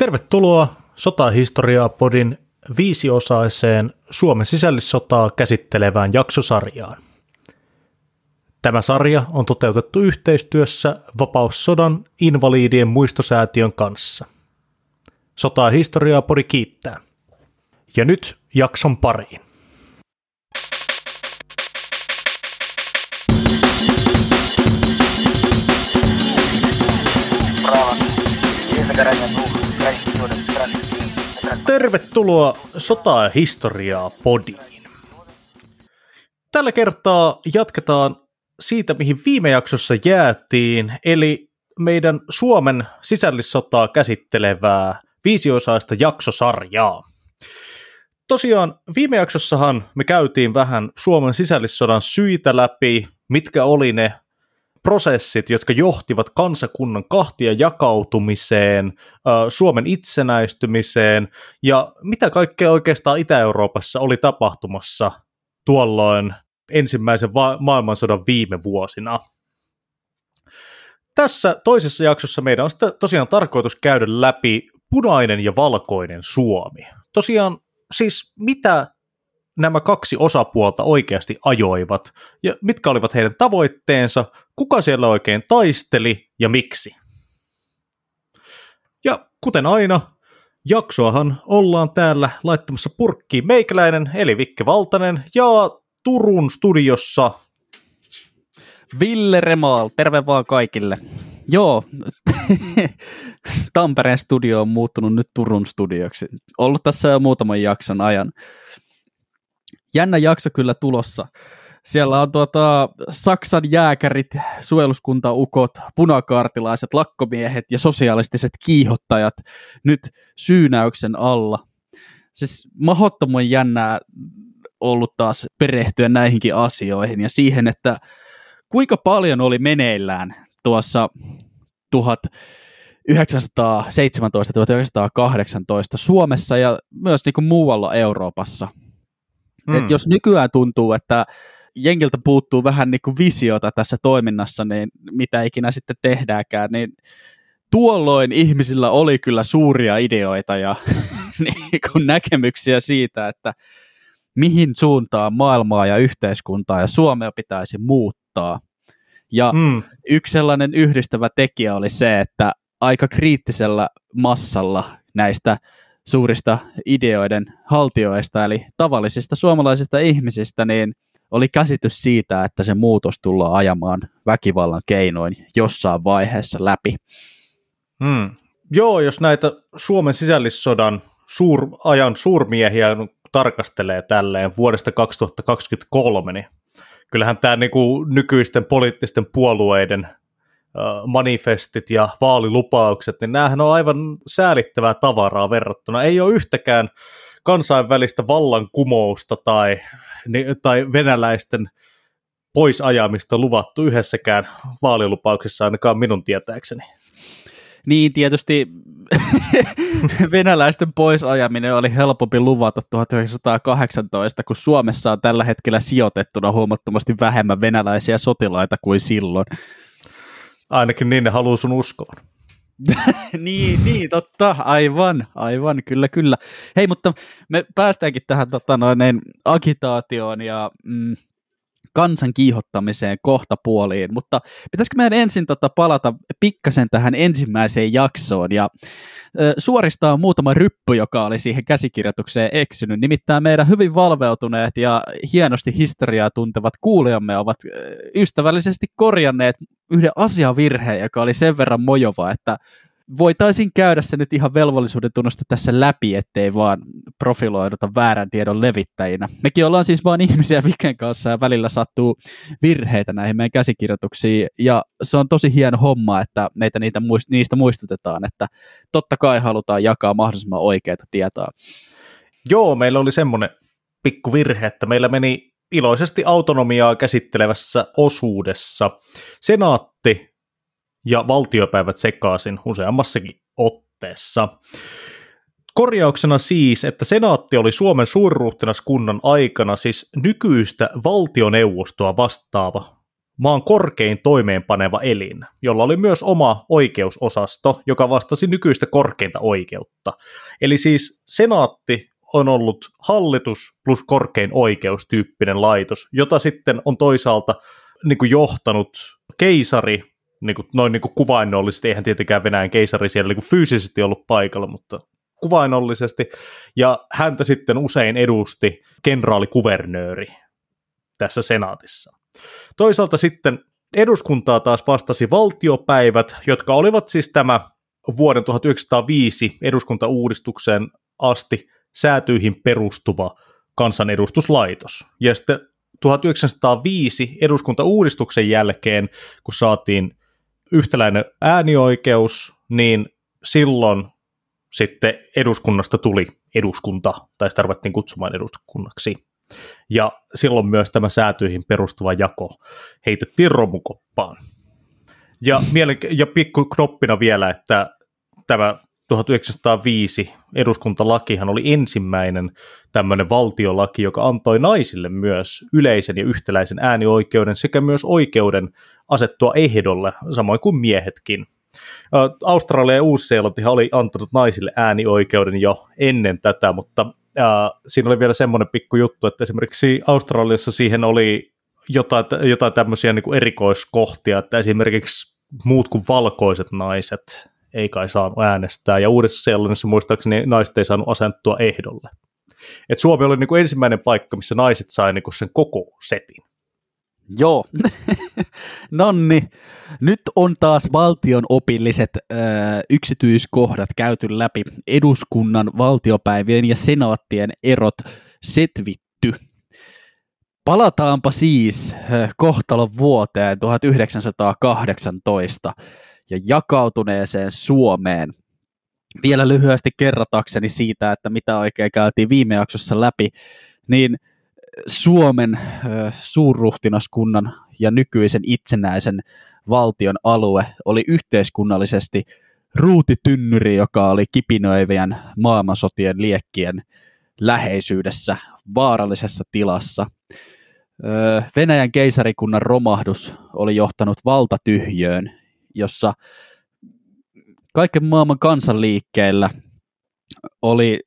Tervetuloa Sotahistoriaa podin viisiosaiseen Suomen sisällissotaa käsittelevään jaksosarjaan. Tämä sarja on toteutettu yhteistyössä Vapaussodan invalidien muistosäätiön kanssa. Sotaa historiaa pori kiittää. Ja nyt jakson pariin. Tervetuloa Sotaa ja historiaa podiin. Tällä kertaa jatketaan siitä, mihin viime jaksossa jäätiin, eli meidän Suomen sisällissotaa käsittelevää viisiosaista jaksosarjaa. Tosiaan viime jaksossahan me käytiin vähän Suomen sisällissodan syitä läpi, mitkä oli ne prosessit, jotka johtivat kansakunnan kahtia jakautumiseen, Suomen itsenäistymiseen ja mitä kaikkea oikeastaan Itä-Euroopassa oli tapahtumassa tuolloin ensimmäisen maailmansodan viime vuosina. Tässä toisessa jaksossa meidän on tosiaan tarkoitus käydä läpi punainen ja valkoinen Suomi. Tosiaan siis mitä nämä kaksi osapuolta oikeasti ajoivat ja mitkä olivat heidän tavoitteensa, kuka siellä oikein taisteli ja miksi. Ja kuten aina, jaksoahan ollaan täällä laittamassa purkkiin meikäläinen eli Vikke Valtanen ja Turun studiossa Ville Remaal, terve vaan kaikille. Joo, Tampereen studio on muuttunut nyt Turun studioksi. Ollut tässä jo muutaman jakson ajan jännä jakso kyllä tulossa. Siellä on tuota, Saksan jääkärit, suojeluskuntaukot, punakaartilaiset, lakkomiehet ja sosialistiset kiihottajat nyt syynäyksen alla. Siis mahdottoman jännää ollut taas perehtyä näihinkin asioihin ja siihen, että kuinka paljon oli meneillään tuossa 1917-1918 Suomessa ja myös niin kuin muualla Euroopassa – Mm. Et jos nykyään tuntuu, että jengiltä puuttuu vähän niin kuin visiota tässä toiminnassa, niin mitä ikinä sitten tehdäänkään, niin tuolloin ihmisillä oli kyllä suuria ideoita ja niin kuin näkemyksiä siitä, että mihin suuntaan maailmaa ja yhteiskuntaa ja Suomea pitäisi muuttaa. Ja mm. yksi sellainen yhdistävä tekijä oli se, että aika kriittisellä massalla näistä suurista ideoiden haltioista, eli tavallisista suomalaisista ihmisistä, niin oli käsitys siitä, että se muutos tullaan ajamaan väkivallan keinoin jossain vaiheessa läpi. Hmm. Joo, jos näitä Suomen sisällissodan suur, ajan suurmiehiä tarkastelee tälleen vuodesta 2023, niin kyllähän tämä niinku nykyisten poliittisten puolueiden manifestit ja vaalilupaukset, niin näähän on aivan säälittävää tavaraa verrattuna. Ei ole yhtäkään kansainvälistä vallankumousta tai, tai venäläisten poisajamista luvattu yhdessäkään vaalilupauksessa ainakaan minun tietääkseni. Niin, tietysti venäläisten poisajaminen oli helpompi luvata 1918, kun Suomessa on tällä hetkellä sijoitettuna huomattavasti vähemmän venäläisiä sotilaita kuin silloin. Ainakin niin ne haluaa sun uskoon. niin, niin, totta, aivan, aivan, kyllä, kyllä. Hei, mutta me päästäänkin tähän tota, noin, agitaatioon ja mm, kansan kiihottamiseen kohta puoliin, mutta pitäisikö meidän ensin tota, palata pikkasen tähän ensimmäiseen jaksoon ja suoristaa muutama ryppy, joka oli siihen käsikirjoitukseen eksynyt. Nimittäin meidän hyvin valveutuneet ja hienosti historiaa tuntevat kuulijamme ovat ystävällisesti korjanneet yhden asiavirheen, joka oli sen verran mojova, että voitaisiin käydä se nyt ihan velvollisuuden tunnosta tässä läpi, ettei vaan profiloiduta väärän tiedon levittäjinä. Mekin ollaan siis vaan ihmisiä Viken kanssa ja välillä sattuu virheitä näihin meidän käsikirjoituksiin ja se on tosi hieno homma, että meitä niitä, niistä muistutetaan, että totta kai halutaan jakaa mahdollisimman oikeita tietoa. Joo, meillä oli semmoinen pikku virhe, että meillä meni iloisesti autonomiaa käsittelevässä osuudessa senaatti ja valtiopäivät sekaisin useammassakin otteessa. Korjauksena siis, että senaatti oli Suomen suurruhtinaskunnan aikana siis nykyistä valtioneuvostoa vastaava maan korkein toimeenpaneva elin, jolla oli myös oma oikeusosasto, joka vastasi nykyistä korkeinta oikeutta. Eli siis senaatti on ollut hallitus plus korkein oikeus tyyppinen laitos, jota sitten on toisaalta niin kuin johtanut keisari, niin kuin, noin niin kuin kuvainnollisesti, eihän tietenkään Venäjän keisari siellä niin kuin fyysisesti ollut paikalla, mutta kuvainnollisesti, ja häntä sitten usein edusti kenraalikuvernööri tässä senaatissa. Toisaalta sitten eduskuntaa taas vastasi valtiopäivät, jotka olivat siis tämä vuoden 1905 eduskuntauudistukseen asti säätyihin perustuva kansanedustuslaitos. Ja sitten 1905 eduskuntauudistuksen jälkeen, kun saatiin yhtäläinen äänioikeus, niin silloin sitten eduskunnasta tuli eduskunta, tai sitä ruvettiin kutsumaan eduskunnaksi. Ja silloin myös tämä säätyihin perustuva jako heitettiin romukoppaan. Ja, mielen- ja pikku knoppina vielä, että tämä 1905 eduskuntalakihan oli ensimmäinen tämmöinen valtiolaki, joka antoi naisille myös yleisen ja yhtäläisen äänioikeuden sekä myös oikeuden asettua ehdolle, samoin kuin miehetkin. Australia ja Uusi-Seelanti oli antanut naisille äänioikeuden jo ennen tätä, mutta siinä oli vielä semmoinen pikku juttu, että esimerkiksi Australiassa siihen oli jotain, jotain tämmöisiä niin kuin erikoiskohtia, että esimerkiksi muut kuin valkoiset naiset ei kai saanut äänestää, ja uudessa seelannissa muistaakseni naiset ei saanut asentua ehdolle. Et Suomi oli niin kuin ensimmäinen paikka, missä naiset sai niin kuin sen koko setin. Joo. Nonni, nyt on taas valtion opilliset ö, yksityiskohdat käyty läpi. Eduskunnan, valtiopäivien ja senaattien erot setvitty. Palataanpa siis kohtalon vuoteen 1918 ja jakautuneeseen Suomeen. Vielä lyhyesti kerratakseni siitä, että mitä oikein käytiin viime jaksossa läpi, niin Suomen suurruhtinaskunnan ja nykyisen itsenäisen valtion alue oli yhteiskunnallisesti ruutitynnyri, joka oli kipinöivien maailmansotien liekkien läheisyydessä, vaarallisessa tilassa. Venäjän keisarikunnan romahdus oli johtanut valtatyhjöön, jossa kaiken maailman kansanliikkeillä oli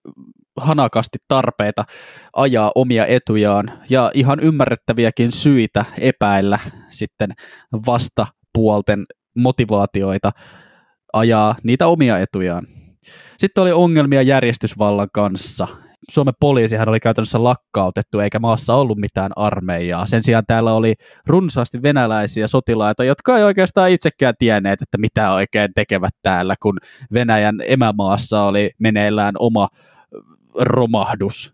hanakasti tarpeita ajaa omia etujaan ja ihan ymmärrettäviäkin syitä epäillä sitten vastapuolten motivaatioita ajaa niitä omia etujaan. Sitten oli ongelmia järjestysvallan kanssa. Suomen poliisihan oli käytännössä lakkautettu eikä maassa ollut mitään armeijaa. Sen sijaan täällä oli runsaasti venäläisiä sotilaita, jotka ei oikeastaan itsekään tienneet, että mitä oikein tekevät täällä, kun Venäjän emämaassa oli meneillään oma romahdus.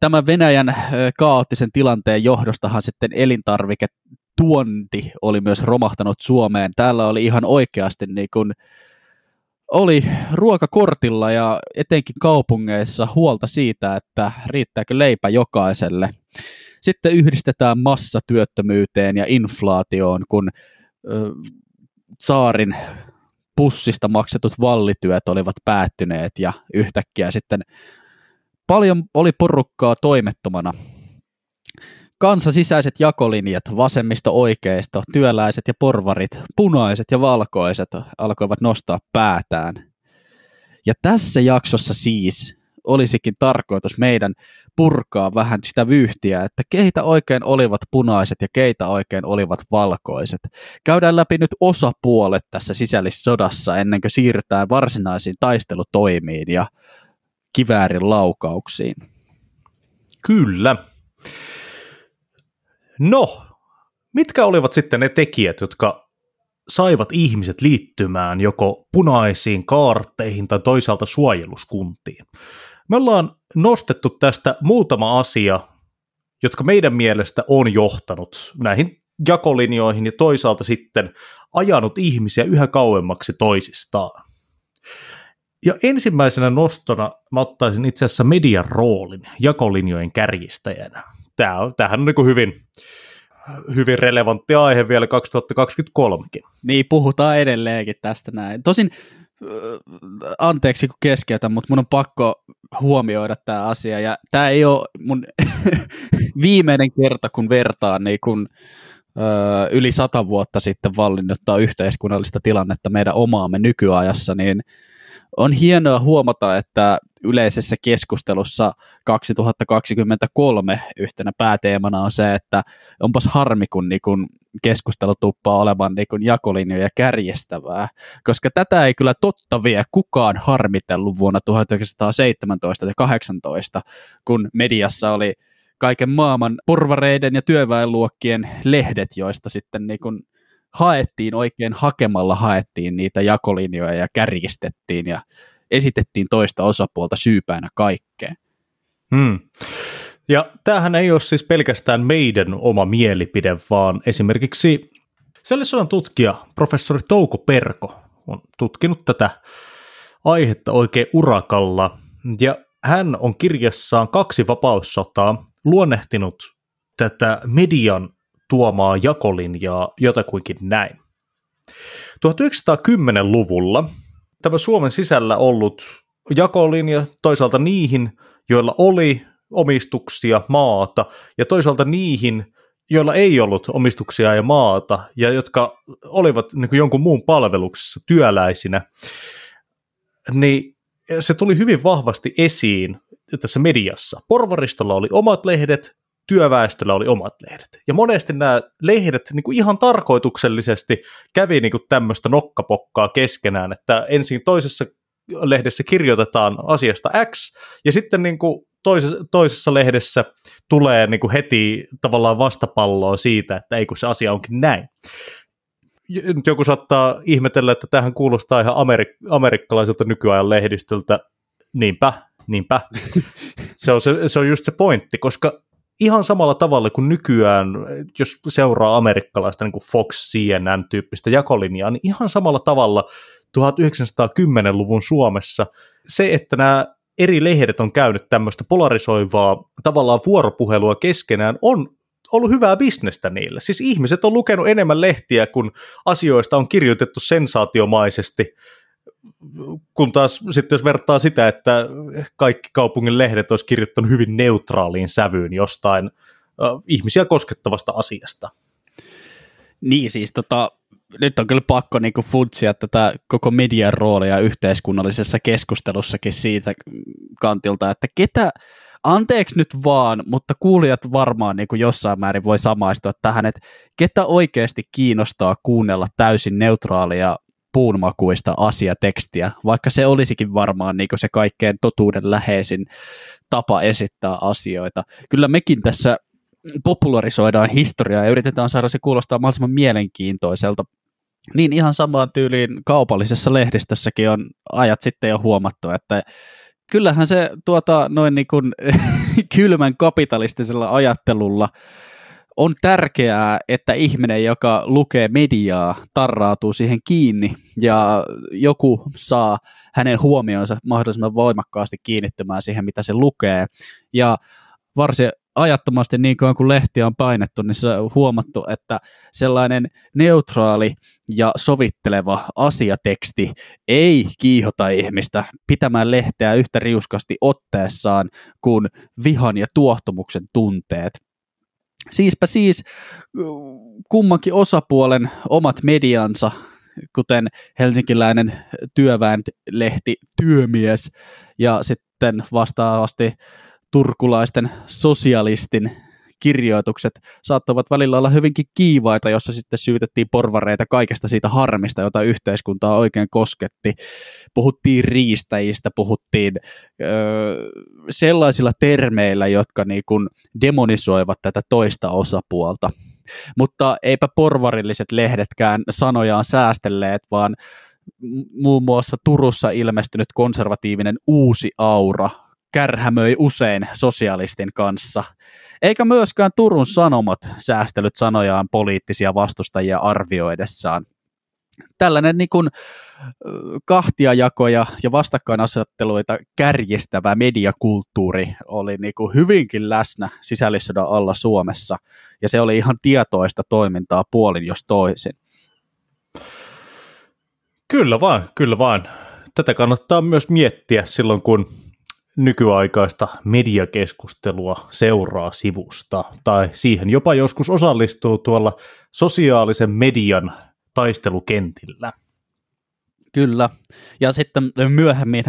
Tämän Venäjän kaoottisen tilanteen johdostahan sitten elintarvike tuonti oli myös romahtanut Suomeen. Täällä oli ihan oikeasti niin kuin, oli ruokakortilla ja etenkin kaupungeissa huolta siitä, että riittääkö leipä jokaiselle. Sitten yhdistetään massatyöttömyyteen ja inflaatioon, kun saarin pussista maksetut vallityöt olivat päättyneet ja yhtäkkiä sitten Paljon oli porukkaa toimettomana. Kansa sisäiset jakolinjat, vasemmisto-oikeisto, työläiset ja porvarit, punaiset ja valkoiset alkoivat nostaa päätään. Ja tässä jaksossa siis olisikin tarkoitus meidän purkaa vähän sitä vyyhtiä, että keitä oikein olivat punaiset ja keitä oikein olivat valkoiset. Käydään läpi nyt osapuolet tässä sisällissodassa ennen kuin siirrytään varsinaisiin taistelutoimiin ja kiväärin laukauksiin. Kyllä. No, mitkä olivat sitten ne tekijät, jotka saivat ihmiset liittymään joko punaisiin kaartteihin tai toisaalta suojeluskuntiin? Me ollaan nostettu tästä muutama asia, jotka meidän mielestä on johtanut näihin jakolinjoihin ja toisaalta sitten ajanut ihmisiä yhä kauemmaksi toisistaan. Ja ensimmäisenä nostona mä ottaisin itse asiassa median roolin jakolinjojen kärjistäjänä. Tämä on, tämähän on niin hyvin, hyvin relevantti aihe vielä 2023kin. Niin, puhutaan edelleenkin tästä näin. Tosin anteeksi kun keskeytän, mutta mun on pakko huomioida tämä asia, ja tämä ei ole mun viimeinen kerta, kun vertaan niin kun yli sata vuotta sitten vallinnuttaa yhteiskunnallista tilannetta meidän omaamme nykyajassa, niin on hienoa huomata, että yleisessä keskustelussa 2023 yhtenä pääteemana on se, että onpas harmi, kun niin kun keskustelu tuppaa olemaan niin kun jakolinjoja kärjestävää, koska tätä ei kyllä totta vie kukaan harmitellut vuonna 1917 ja 18, kun mediassa oli kaiken maailman porvareiden ja työväenluokkien lehdet, joista sitten niin kun haettiin oikein hakemalla, haettiin niitä jakolinjoja ja kärjistettiin ja esitettiin toista osapuolta syypäänä kaikkeen. Hmm. Ja tämähän ei ole siis pelkästään meidän oma mielipide, vaan esimerkiksi Sellisodan tutkija professori Touko Perko on tutkinut tätä aihetta oikein urakalla, ja hän on kirjassaan kaksi vapaussotaa luonnehtinut tätä median tuomaa jakolinjaa jotakuinkin näin. 1910-luvulla tämä Suomen sisällä ollut jakolinja toisaalta niihin, joilla oli omistuksia maata, ja toisaalta niihin, joilla ei ollut omistuksia ja maata, ja jotka olivat niin kuin jonkun muun palveluksessa työläisinä, niin se tuli hyvin vahvasti esiin tässä mediassa. Porvaristolla oli omat lehdet, työväestöllä oli omat lehdet. Ja monesti nämä lehdet niin kuin ihan tarkoituksellisesti kävi niin kuin tämmöistä nokkapokkaa keskenään, että ensin toisessa lehdessä kirjoitetaan asiasta X, ja sitten niin kuin toisessa, toisessa lehdessä tulee niin kuin heti tavallaan vastapalloa siitä, että ei kun se asia onkin näin. Nyt joku saattaa ihmetellä, että tähän kuulostaa ihan amerik- amerikkalaiselta nykyajan lehdistöltä. Niinpä, niinpä. se, on se, se on just se pointti, koska ihan samalla tavalla kuin nykyään, jos seuraa amerikkalaista niin kuin Fox, CNN-tyyppistä jakolinjaa, niin ihan samalla tavalla 1910-luvun Suomessa se, että nämä eri lehdet on käynyt tämmöistä polarisoivaa tavallaan vuoropuhelua keskenään, on ollut hyvää bisnestä niille. Siis ihmiset on lukenut enemmän lehtiä, kun asioista on kirjoitettu sensaatiomaisesti, kun taas sitten jos vertaa sitä, että kaikki kaupungin lehdet olisi kirjoittanut hyvin neutraaliin sävyyn jostain äh, ihmisiä koskettavasta asiasta. Niin siis tota, nyt on kyllä pakko niinku futsia tätä koko median roolia yhteiskunnallisessa keskustelussakin siitä kantilta, että ketä, anteeksi nyt vaan, mutta kuulijat varmaan niin kuin jossain määrin voi samaistua tähän, että ketä oikeasti kiinnostaa kuunnella täysin neutraalia puunmakuista asiatekstiä, vaikka se olisikin varmaan niin se kaikkein totuudenläheisin tapa esittää asioita. Kyllä mekin tässä popularisoidaan historiaa ja yritetään saada se kuulostaa mahdollisimman mielenkiintoiselta. Niin ihan samaan tyyliin kaupallisessa lehdistössäkin on ajat sitten jo huomattu, että kyllähän se tuota, noin niin kuin kylmän kapitalistisella ajattelulla on tärkeää, että ihminen, joka lukee mediaa, tarrautuu siihen kiinni ja joku saa hänen huomionsa mahdollisimman voimakkaasti kiinnittymään siihen, mitä se lukee. Ja varsin ajattomasti niin kauan kuin lehtiä on painettu, niin se on huomattu, että sellainen neutraali ja sovitteleva asiateksti ei kiihota ihmistä pitämään lehteä yhtä riuskasti otteessaan kuin vihan ja tuohtumuksen tunteet. Siispä siis kummankin osapuolen omat mediansa, kuten helsinkiläinen työväenlehti Työmies ja sitten vastaavasti turkulaisten sosialistin kirjoitukset saattavat välillä olla hyvinkin kiivaita, jossa sitten syytettiin porvareita kaikesta siitä harmista, jota yhteiskuntaa oikein kosketti. Puhuttiin riistäjistä, puhuttiin öö, sellaisilla termeillä, jotka niin kuin demonisoivat tätä toista osapuolta. Mutta eipä porvarilliset lehdetkään sanojaan säästelleet, vaan muun muassa Turussa ilmestynyt konservatiivinen uusi aura kärhämöi usein sosialistin kanssa. Eikä myöskään Turun Sanomat säästellyt sanojaan poliittisia vastustajia arvioidessaan. Tällainen niin kuin, kahtiajakoja ja vastakkainasetteluita kärjistävä mediakulttuuri oli niin kuin hyvinkin läsnä sisällissodan alla Suomessa, ja se oli ihan tietoista toimintaa puolin jos toisin. Kyllä vaan, kyllä vaan. Tätä kannattaa myös miettiä silloin, kun nykyaikaista mediakeskustelua seuraa sivusta tai siihen jopa joskus osallistuu tuolla sosiaalisen median taistelukentillä. Kyllä. Ja sitten myöhemmin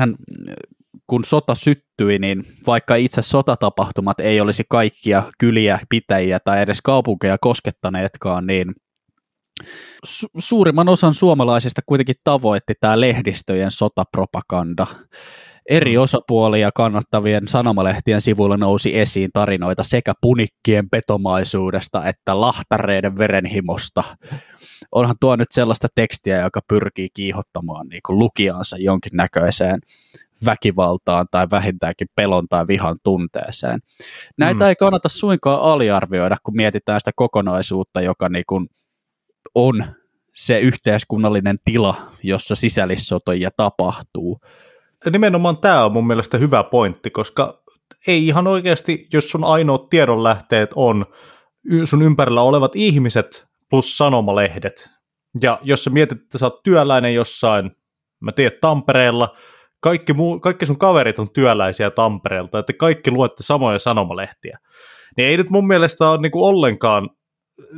kun sota syttyi, niin vaikka itse sotatapahtumat ei olisi kaikkia kyliä, pitäjiä tai edes kaupunkeja koskettaneetkaan, niin su- suurimman osan suomalaisista kuitenkin tavoitti tämä lehdistöjen sotapropaganda. Eri osapuolia kannattavien sanomalehtien sivuilla nousi esiin tarinoita sekä punikkien petomaisuudesta että lahtareiden verenhimosta. Onhan tuo nyt sellaista tekstiä, joka pyrkii kiihottamaan niin kuin lukijansa jonkinnäköiseen väkivaltaan tai vähintäänkin pelon tai vihan tunteeseen. Näitä mm. ei kannata suinkaan aliarvioida, kun mietitään sitä kokonaisuutta, joka niin kuin on se yhteiskunnallinen tila, jossa sisällissotoja tapahtuu. Nimenomaan tämä on mun mielestä hyvä pointti, koska ei ihan oikeasti, jos sun ainoat tiedonlähteet on sun ympärillä olevat ihmiset plus sanomalehdet, ja jos sä mietit, että sä oot työläinen jossain, mä tiedän, Tampereella, kaikki, muu, kaikki sun kaverit on työläisiä Tampereelta, että kaikki luette samoja sanomalehtiä, niin ei nyt mun mielestä ole niinku ollenkaan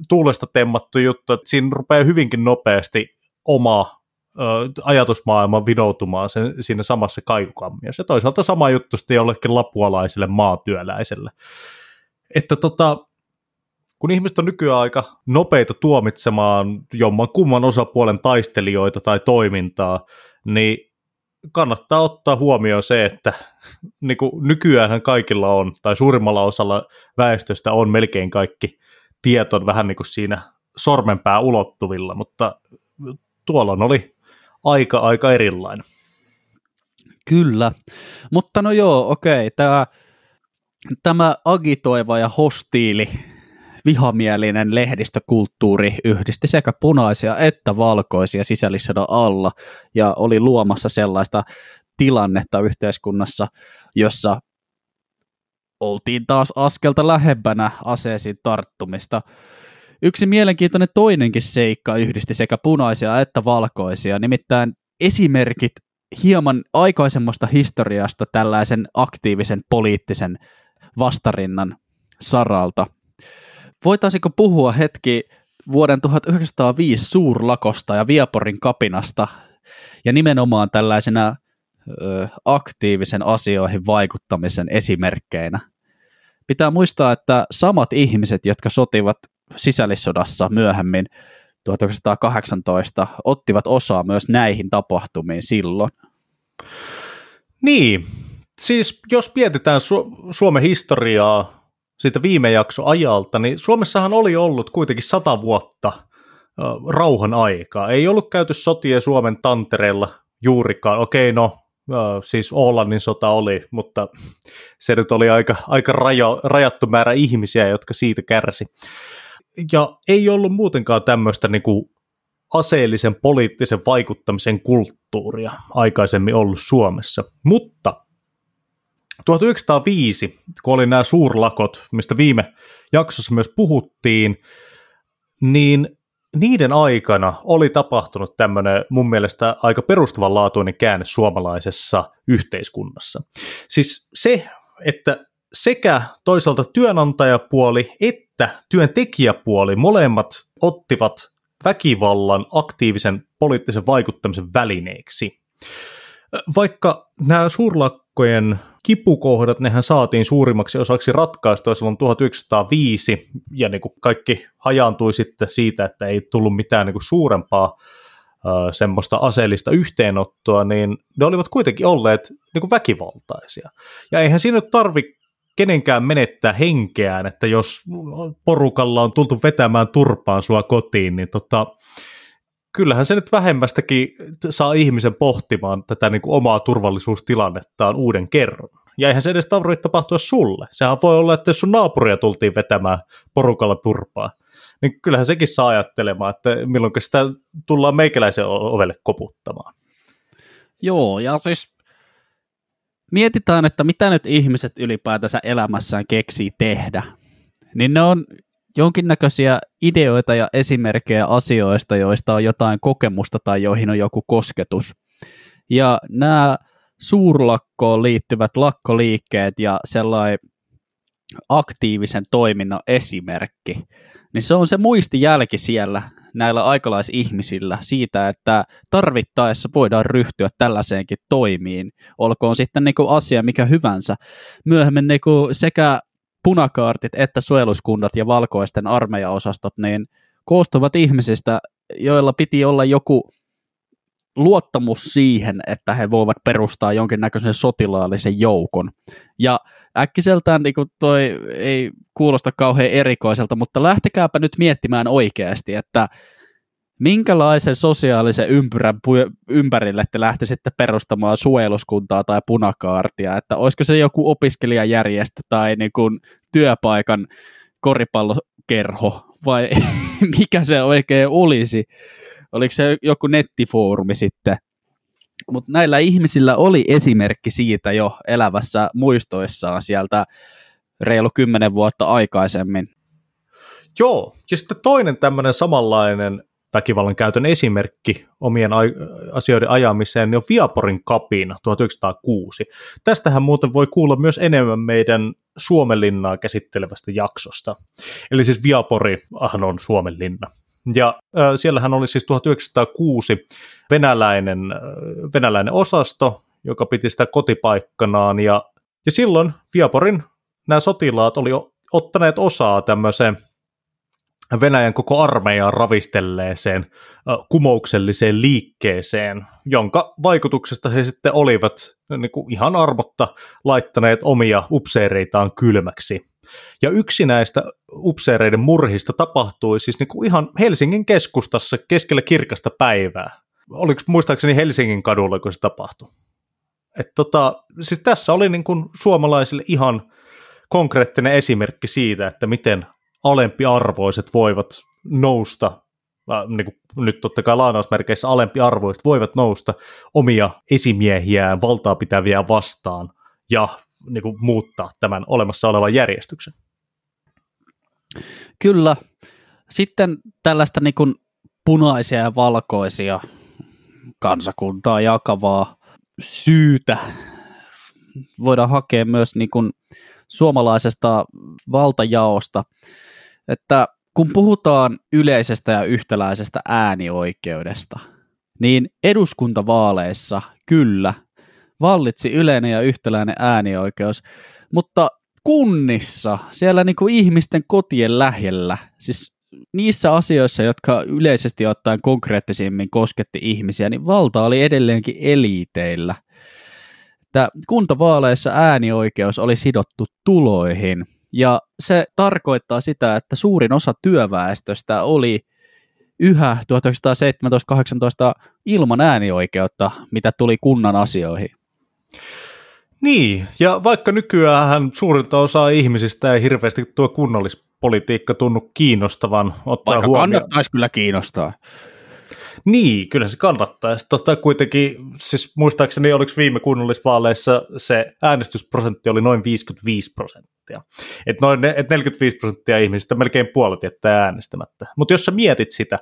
tuulesta temmattu juttu, että siinä rupeaa hyvinkin nopeasti oma ö, ajatusmaailma vinoutumaan sen, siinä samassa kaikukammiossa. Ja toisaalta sama juttu sitten jollekin lapualaiselle maatyöläiselle. Että tota, kun ihmiset on nykyään aika nopeita tuomitsemaan jomman kumman osapuolen taistelijoita tai toimintaa, niin kannattaa ottaa huomioon se, että niin kuin nykyään kaikilla on, tai suurimmalla osalla väestöstä on melkein kaikki tieto vähän niin kuin siinä sormenpää ulottuvilla, mutta tuolla oli aika aika erilainen. Kyllä, mutta no joo, okei, tämä, tämä agitoiva ja hostiili vihamielinen lehdistökulttuuri yhdisti sekä punaisia että valkoisia sisällissodan alla ja oli luomassa sellaista tilannetta yhteiskunnassa, jossa oltiin taas askelta lähempänä aseisiin tarttumista. Yksi mielenkiintoinen toinenkin seikka yhdisti sekä punaisia että valkoisia, nimittäin esimerkit hieman aikaisemmasta historiasta tällaisen aktiivisen poliittisen vastarinnan saralta. Voitaisiko puhua hetki vuoden 1905 suurlakosta ja Viaporin kapinasta ja nimenomaan tällaisena ö, aktiivisen asioihin vaikuttamisen esimerkkeinä? Pitää muistaa, että samat ihmiset, jotka sotivat sisällissodassa myöhemmin 1918, ottivat osaa myös näihin tapahtumiin silloin. Niin, siis jos mietitään Su- Suomen historiaa siitä viime jakso ajalta, niin Suomessahan oli ollut kuitenkin sata vuotta rauhan aikaa. Ei ollut käyty sotia Suomen tantereella juurikaan. Okei, no siis Oolannin sota oli, mutta se nyt oli aika, aika rajo, rajattu määrä ihmisiä, jotka siitä kärsi. Ja ei ollut muutenkaan tämmöistä niin kuin aseellisen poliittisen vaikuttamisen kulttuuria aikaisemmin ollut Suomessa. Mutta 1905, kun oli nämä suurlakot, mistä viime jaksossa myös puhuttiin, niin niiden aikana oli tapahtunut tämmöinen mun mielestä aika perustavanlaatuinen käänne suomalaisessa yhteiskunnassa. Siis se, että sekä toisaalta työnantajapuoli että työntekijäpuoli molemmat ottivat väkivallan aktiivisen poliittisen vaikuttamisen välineeksi. Vaikka nämä suurlakkojen kipukohdat, nehän saatiin suurimmaksi osaksi ratkaistua silloin 1905, ja niin kuin kaikki hajaantui sitten siitä, että ei tullut mitään niin kuin suurempaa semmoista aseellista yhteenottoa, niin ne olivat kuitenkin olleet niin kuin väkivaltaisia. Ja eihän siinä tarvi kenenkään menettää henkeään, että jos porukalla on tultu vetämään turpaan sua kotiin, niin tota, kyllähän se nyt vähemmästäkin saa ihmisen pohtimaan tätä niin kuin omaa turvallisuustilannettaan uuden kerran. Ja eihän se edes tarvitse tapahtua sulle. Sehän voi olla, että jos sun naapuria tultiin vetämään porukalla turpaa, niin kyllähän sekin saa ajattelemaan, että milloin sitä tullaan meikäläisen ovelle koputtamaan. Joo, ja siis mietitään, että mitä nyt ihmiset ylipäätänsä elämässään keksii tehdä. Niin ne on jonkinnäköisiä ideoita ja esimerkkejä asioista, joista on jotain kokemusta tai joihin on joku kosketus. Ja nämä suurlakkoon liittyvät lakkoliikkeet ja sellainen aktiivisen toiminnan esimerkki, niin se on se muistijälki siellä näillä aikalaisihmisillä siitä, että tarvittaessa voidaan ryhtyä tällaiseenkin toimiin, olkoon sitten niin kuin asia mikä hyvänsä. Myöhemmin niin kuin sekä punakaartit että suojeluskunnat ja valkoisten armeijaosastot niin koostuvat ihmisistä, joilla piti olla joku luottamus siihen, että he voivat perustaa jonkinnäköisen sotilaallisen joukon. Ja äkkiseltään niin toi ei kuulosta kauhean erikoiselta, mutta lähtekääpä nyt miettimään oikeasti, että minkälaisen sosiaalisen ympyrän ympärille te lähtisitte perustamaan suojeluskuntaa tai punakaartia, että olisiko se joku opiskelijajärjestö tai niin kuin työpaikan koripallokerho vai mikä se oikein olisi, oliko se joku nettifoorumi sitten, mutta näillä ihmisillä oli esimerkki siitä jo elävässä muistoissaan sieltä reilu kymmenen vuotta aikaisemmin. Joo, ja sitten toinen tämmöinen samanlainen väkivallan käytön esimerkki omien asioiden ajamiseen niin on Viaporin kapina 1906. Tästähän muuten voi kuulla myös enemmän meidän Suomenlinnaa käsittelevästä jaksosta. Eli siis Viaporihan on Suomenlinna. Ja äh, siellähän oli siis 1906 venäläinen, äh, venäläinen osasto, joka piti sitä kotipaikkanaan, ja, ja silloin Viaporin nämä sotilaat oli ottaneet osaa tämmöiseen Venäjän koko armeijan ravistelleeseen kumoukselliseen liikkeeseen, jonka vaikutuksesta he sitten olivat niin kuin ihan armotta laittaneet omia upseereitaan kylmäksi. Ja yksi näistä upseereiden murhista tapahtui siis niin kuin ihan Helsingin keskustassa keskellä kirkasta päivää. Oliko muistaakseni Helsingin kadulla, kun se tapahtui? Et tota, siis tässä oli niin kuin suomalaisille ihan konkreettinen esimerkki siitä, että miten alempiarvoiset voivat nousta, niin kuin nyt totta kai lainausmerkeissä alempiarvoiset voivat nousta omia esimiehiään valtaa pitäviä vastaan ja niin kuin, muuttaa tämän olemassa olevan järjestyksen. Kyllä. Sitten tällaista niin kuin punaisia ja valkoisia kansakuntaa jakavaa syytä voidaan hakea myös niin kuin suomalaisesta valtajaosta että kun puhutaan yleisestä ja yhtäläisestä äänioikeudesta, niin eduskuntavaaleissa kyllä vallitsi yleinen ja yhtäläinen äänioikeus, mutta kunnissa, siellä niin kuin ihmisten kotien lähellä, siis niissä asioissa, jotka yleisesti ottaen konkreettisimmin kosketti ihmisiä, niin valta oli edelleenkin eliiteillä. Että kuntavaaleissa äänioikeus oli sidottu tuloihin – ja se tarkoittaa sitä, että suurin osa työväestöstä oli yhä 1917-18 ilman äänioikeutta, mitä tuli kunnan asioihin. Niin, ja vaikka nykyään suurinta osaa ihmisistä ei hirveästi tuo kunnallispolitiikka tunnu kiinnostavan. Ottaa vaikka huomioon. kannattaisi kyllä kiinnostaa. Niin, kyllä se kannattaa. Tota, kuitenkin, siis muistaakseni oliko viime kunnallisvaaleissa se äänestysprosentti oli noin 55 prosenttia. Et noin et 45 prosenttia ihmisistä, melkein puolet jättää äänestämättä. Mutta jos sä mietit sitä,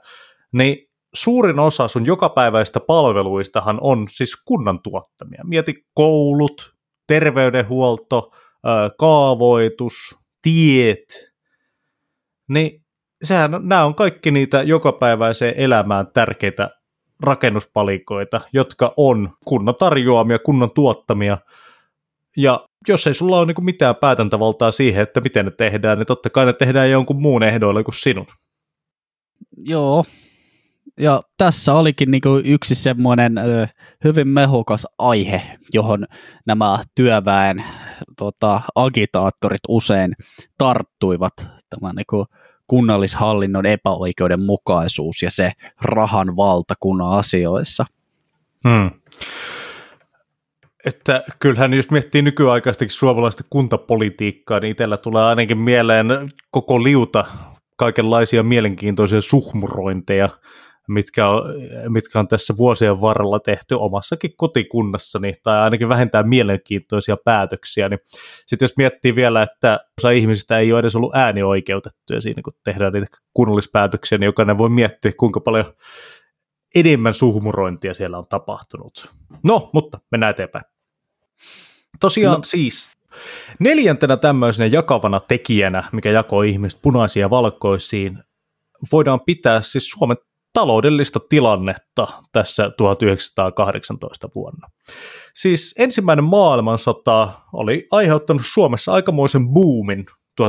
niin suurin osa sun jokapäiväistä palveluistahan on siis kunnan tuottamia. Mieti koulut, terveydenhuolto, kaavoitus, tiet, niin sehän, nämä on kaikki niitä jokapäiväiseen elämään tärkeitä rakennuspalikoita, jotka on kunnan tarjoamia, kunnan tuottamia. Ja jos ei sulla ole niin mitään päätäntävaltaa siihen, että miten ne tehdään, niin totta kai ne tehdään jonkun muun ehdoilla kuin sinun. Joo, ja tässä olikin niin yksi semmoinen ö, hyvin mehukas aihe, johon nämä työväen tota, agitaattorit usein tarttuivat. Tämä niin kunnallishallinnon epäoikeudenmukaisuus ja se rahan valta kunnan asioissa. Hmm. Että kyllähän jos miettii nykyaikaistakin suomalaista kuntapolitiikkaa, niin itsellä tulee ainakin mieleen koko liuta kaikenlaisia mielenkiintoisia suhmurointeja, mitkä on, mitkä on tässä vuosien varrella tehty omassakin kotikunnassani, tai ainakin vähentää mielenkiintoisia päätöksiä, niin sitten jos miettii vielä, että osa ihmisistä ei ole edes ollut äänioikeutettuja siinä, kun tehdään niitä kunnallispäätöksiä, niin jokainen voi miettiä, kuinka paljon enemmän suhmurointia siellä on tapahtunut. No, mutta mennään eteenpäin. Tosiaan no. siis neljäntenä tämmöisenä jakavana tekijänä, mikä jakoi ihmiset punaisiin ja valkoisiin, voidaan pitää siis Suomen taloudellista tilannetta tässä 1918 vuonna. Siis ensimmäinen maailmansota oli aiheuttanut Suomessa aikamoisen boomin 1914-1916.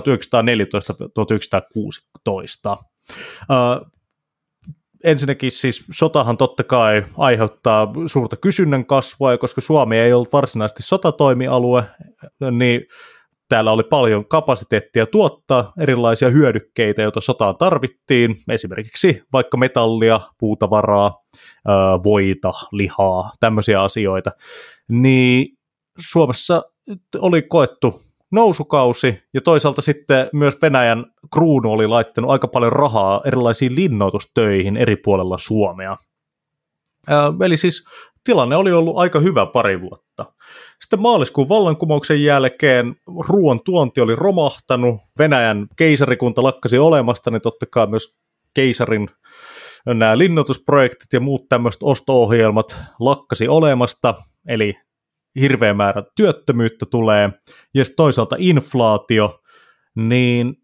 Uh, ensinnäkin siis sotahan totta kai aiheuttaa suurta kysynnän kasvua, ja koska Suomi ei ollut varsinaisesti sotatoimialue, niin täällä oli paljon kapasiteettia tuottaa erilaisia hyödykkeitä, joita sotaan tarvittiin, esimerkiksi vaikka metallia, puutavaraa, voita, lihaa, tämmöisiä asioita, niin Suomessa oli koettu nousukausi, ja toisaalta sitten myös Venäjän kruunu oli laittanut aika paljon rahaa erilaisiin linnoitustöihin eri puolella Suomea. eli siis tilanne oli ollut aika hyvä pari vuotta. Sitten maaliskuun vallankumouksen jälkeen ruoan tuonti oli romahtanut, Venäjän keisarikunta lakkasi olemasta, niin totta kai myös keisarin nämä linnoitusprojektit ja muut tämmöiset osto-ohjelmat lakkasi olemasta, eli hirveä määrä työttömyyttä tulee, ja sitten toisaalta inflaatio, niin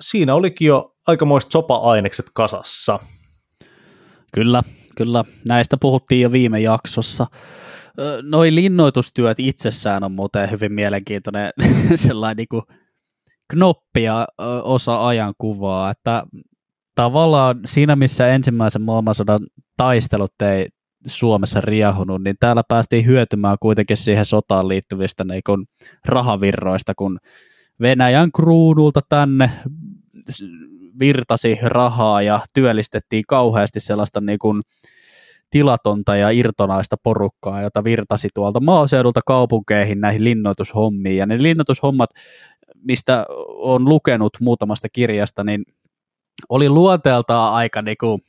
siinä olikin jo aikamoiset sopa-ainekset kasassa. Kyllä, kyllä. Näistä puhuttiin jo viime jaksossa. Noi linnoitustyöt itsessään on muuten hyvin mielenkiintoinen sellainen niin kuin knoppia osa ajan kuvaa, että tavallaan siinä, missä ensimmäisen maailmansodan taistelut ei Suomessa riahunut, niin täällä päästiin hyötymään kuitenkin siihen sotaan liittyvistä niin kun rahavirroista, kun Venäjän kruunulta tänne virtasi rahaa ja työllistettiin kauheasti sellaista niin kuin tilatonta ja irtonaista porukkaa, jota virtasi tuolta maaseudulta kaupunkeihin näihin linnoitushommiin. Ja ne linnoitushommat, mistä on lukenut muutamasta kirjasta, niin oli luonteeltaan aika niin kuin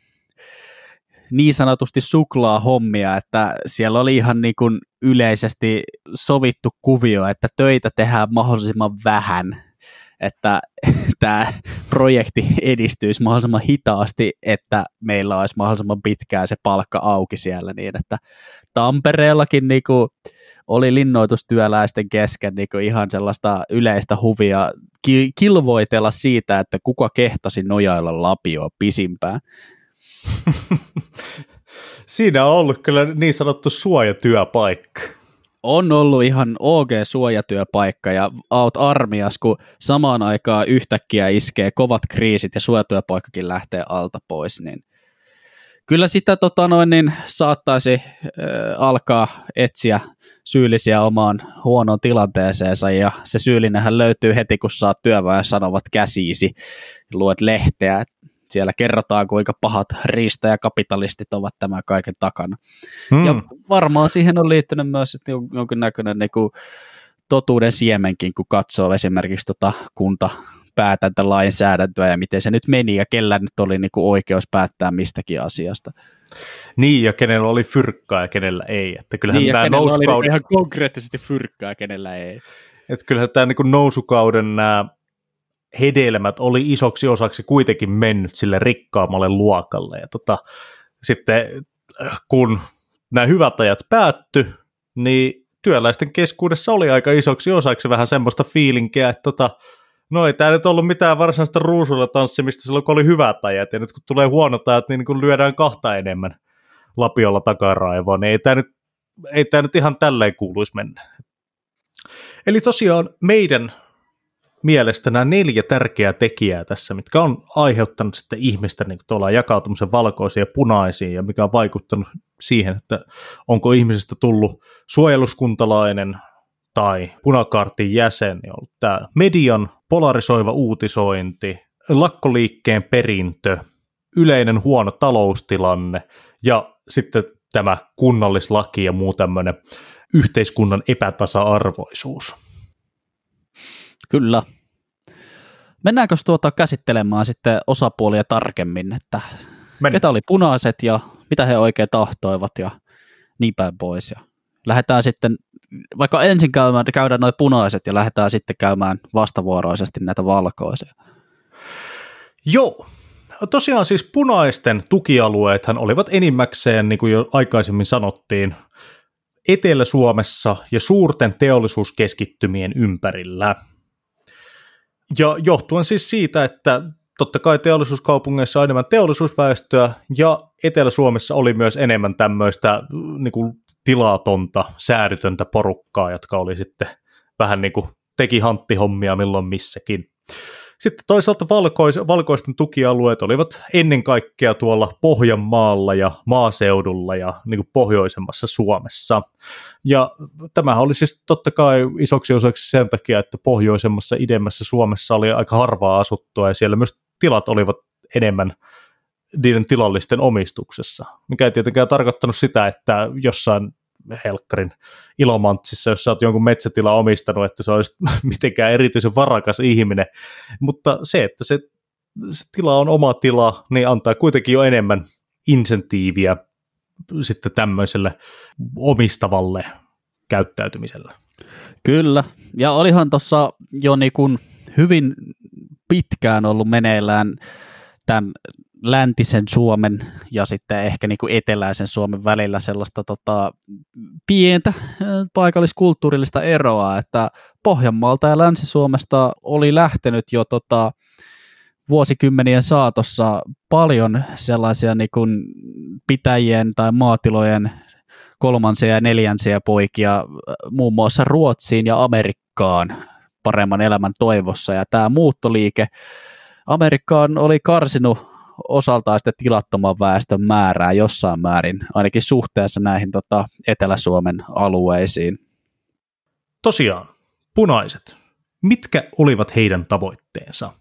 niin sanotusti suklaa hommia, että siellä oli ihan niin kuin yleisesti sovittu kuvio, että töitä tehdään mahdollisimman vähän, että tämä projekti edistyisi mahdollisimman hitaasti, että meillä olisi mahdollisimman pitkään se palkka auki siellä niin, että Tampereellakin niin kuin oli linnoitustyöläisten kesken niin kuin ihan sellaista yleistä huvia kilvoitella siitä, että kuka kehtasi nojailla lapioa pisimpään. Siinä on ollut kyllä niin sanottu suojatyöpaikka. On ollut ihan OG suojatyöpaikka ja aut armias, kun samaan aikaan yhtäkkiä iskee kovat kriisit ja suojatyöpaikkakin lähtee alta pois, niin kyllä sitä tota noin, niin saattaisi äh, alkaa etsiä syyllisiä omaan huonoon tilanteeseensa ja se syyllinenhän löytyy heti, kun saat työväen sanovat käsiisi, luet lehteä, siellä kerrotaan, kuinka pahat riistä ja kapitalistit ovat tämän kaiken takana. Hmm. Ja varmaan siihen on liittynyt myös että jonkinnäköinen niin kuin, totuuden siemenkin, kun katsoo esimerkiksi tota kunta lainsäädäntöä ja miten se nyt meni ja kellä nyt oli niin kuin oikeus päättää mistäkin asiasta. Niin, ja kenellä oli fyrkkaa ja kenellä ei. Että kyllähän niin, tämä nousukauden... oli ihan konkreettisesti fyrkkaa ja kenellä ei. Että kyllähän tämä niin nousukauden nämä hedelmät oli isoksi osaksi kuitenkin mennyt sille rikkaammalle luokalle. Ja tota, sitten kun nämä hyvät ajat päätty, niin työläisten keskuudessa oli aika isoksi osaksi vähän semmoista fiilinkiä, että tota, no ei tämä nyt ollut mitään varsinaista ruusulla tanssimista silloin, kun oli hyvät ajat, ja nyt kun tulee huonot ajat, niin, niin kun lyödään kahta enemmän lapiolla takaraivoon, niin ei tämä nyt, ei tämä nyt ihan tälleen kuuluisi mennä. Eli tosiaan meidän mielestä nämä neljä tärkeää tekijää tässä, mitkä on aiheuttanut sitten ihmisten niin jakautumisen valkoisiin ja punaisiin ja mikä on vaikuttanut siihen, että onko ihmisestä tullut suojeluskuntalainen tai punakaartin jäsen, niin on tämä median polarisoiva uutisointi, lakkoliikkeen perintö, yleinen huono taloustilanne ja sitten tämä kunnallislaki ja muu tämmöinen yhteiskunnan epätasa-arvoisuus. Kyllä. Mennäänkö tuota käsittelemään sitten osapuolia tarkemmin, että Mennään. ketä oli punaiset ja mitä he oikein tahtoivat ja niin päin pois. Ja lähdetään sitten, vaikka ensin käymään, käydään noin punaiset ja lähdetään sitten käymään vastavuoroisesti näitä valkoisia. Joo, tosiaan siis punaisten tukialueethan olivat enimmäkseen, niin kuin jo aikaisemmin sanottiin, Etelä-Suomessa ja suurten teollisuuskeskittymien ympärillä. Ja johtuen siis siitä, että totta kai teollisuuskaupungeissa on enemmän teollisuusväestöä, ja Etelä-Suomessa oli myös enemmän tämmöistä niin kuin, tilatonta, säädytöntä porukkaa, jotka oli sitten vähän niin kuin teki hanttihommia milloin missäkin. Sitten toisaalta valkois, valkoisten tukialueet olivat ennen kaikkea tuolla Pohjanmaalla ja maaseudulla ja niin kuin pohjoisemmassa Suomessa. Ja tämä oli siis totta kai isoksi osaksi sen takia, että pohjoisemmassa idemmässä Suomessa oli aika harvaa asuttua ja siellä myös tilat olivat enemmän niiden tilallisten omistuksessa, mikä ei tietenkään tarkoittanut sitä, että jossain helkkarin ilomantsissa, jos sä oot jonkun metsätila omistanut, että se olisi mitenkään erityisen varakas ihminen, mutta se, että se, se tila on oma tila, niin antaa kuitenkin jo enemmän insentiiviä sitten tämmöiselle omistavalle käyttäytymiselle. Kyllä, ja olihan tuossa jo niin kuin hyvin pitkään ollut meneillään tämän läntisen Suomen ja sitten ehkä niin kuin eteläisen Suomen välillä sellaista tota, pientä paikalliskulttuurillista eroa, että Pohjanmaalta ja Länsi-Suomesta oli lähtenyt jo tota, vuosikymmenien saatossa paljon sellaisia niin kuin pitäjien tai maatilojen kolmansia ja neljänsiä poikia muun muassa Ruotsiin ja Amerikkaan paremman elämän toivossa. Ja tämä muuttoliike Amerikkaan oli karsinut osaltaan sitten tilattoman väestön määrää jossain määrin, ainakin suhteessa näihin tota, Etelä-Suomen alueisiin. Tosiaan, punaiset. Mitkä olivat heidän tavoitteensa?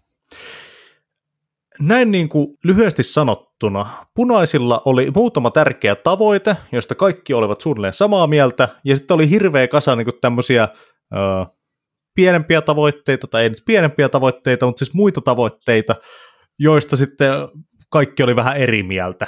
Näin niin kuin lyhyesti sanottuna, punaisilla oli muutama tärkeä tavoite, joista kaikki olivat suunnilleen samaa mieltä, ja sitten oli hirveä kasa niin kuin tämmöisiä ö, pienempiä tavoitteita, tai ei nyt pienempiä tavoitteita, mutta siis muita tavoitteita, joista sitten kaikki oli vähän eri mieltä.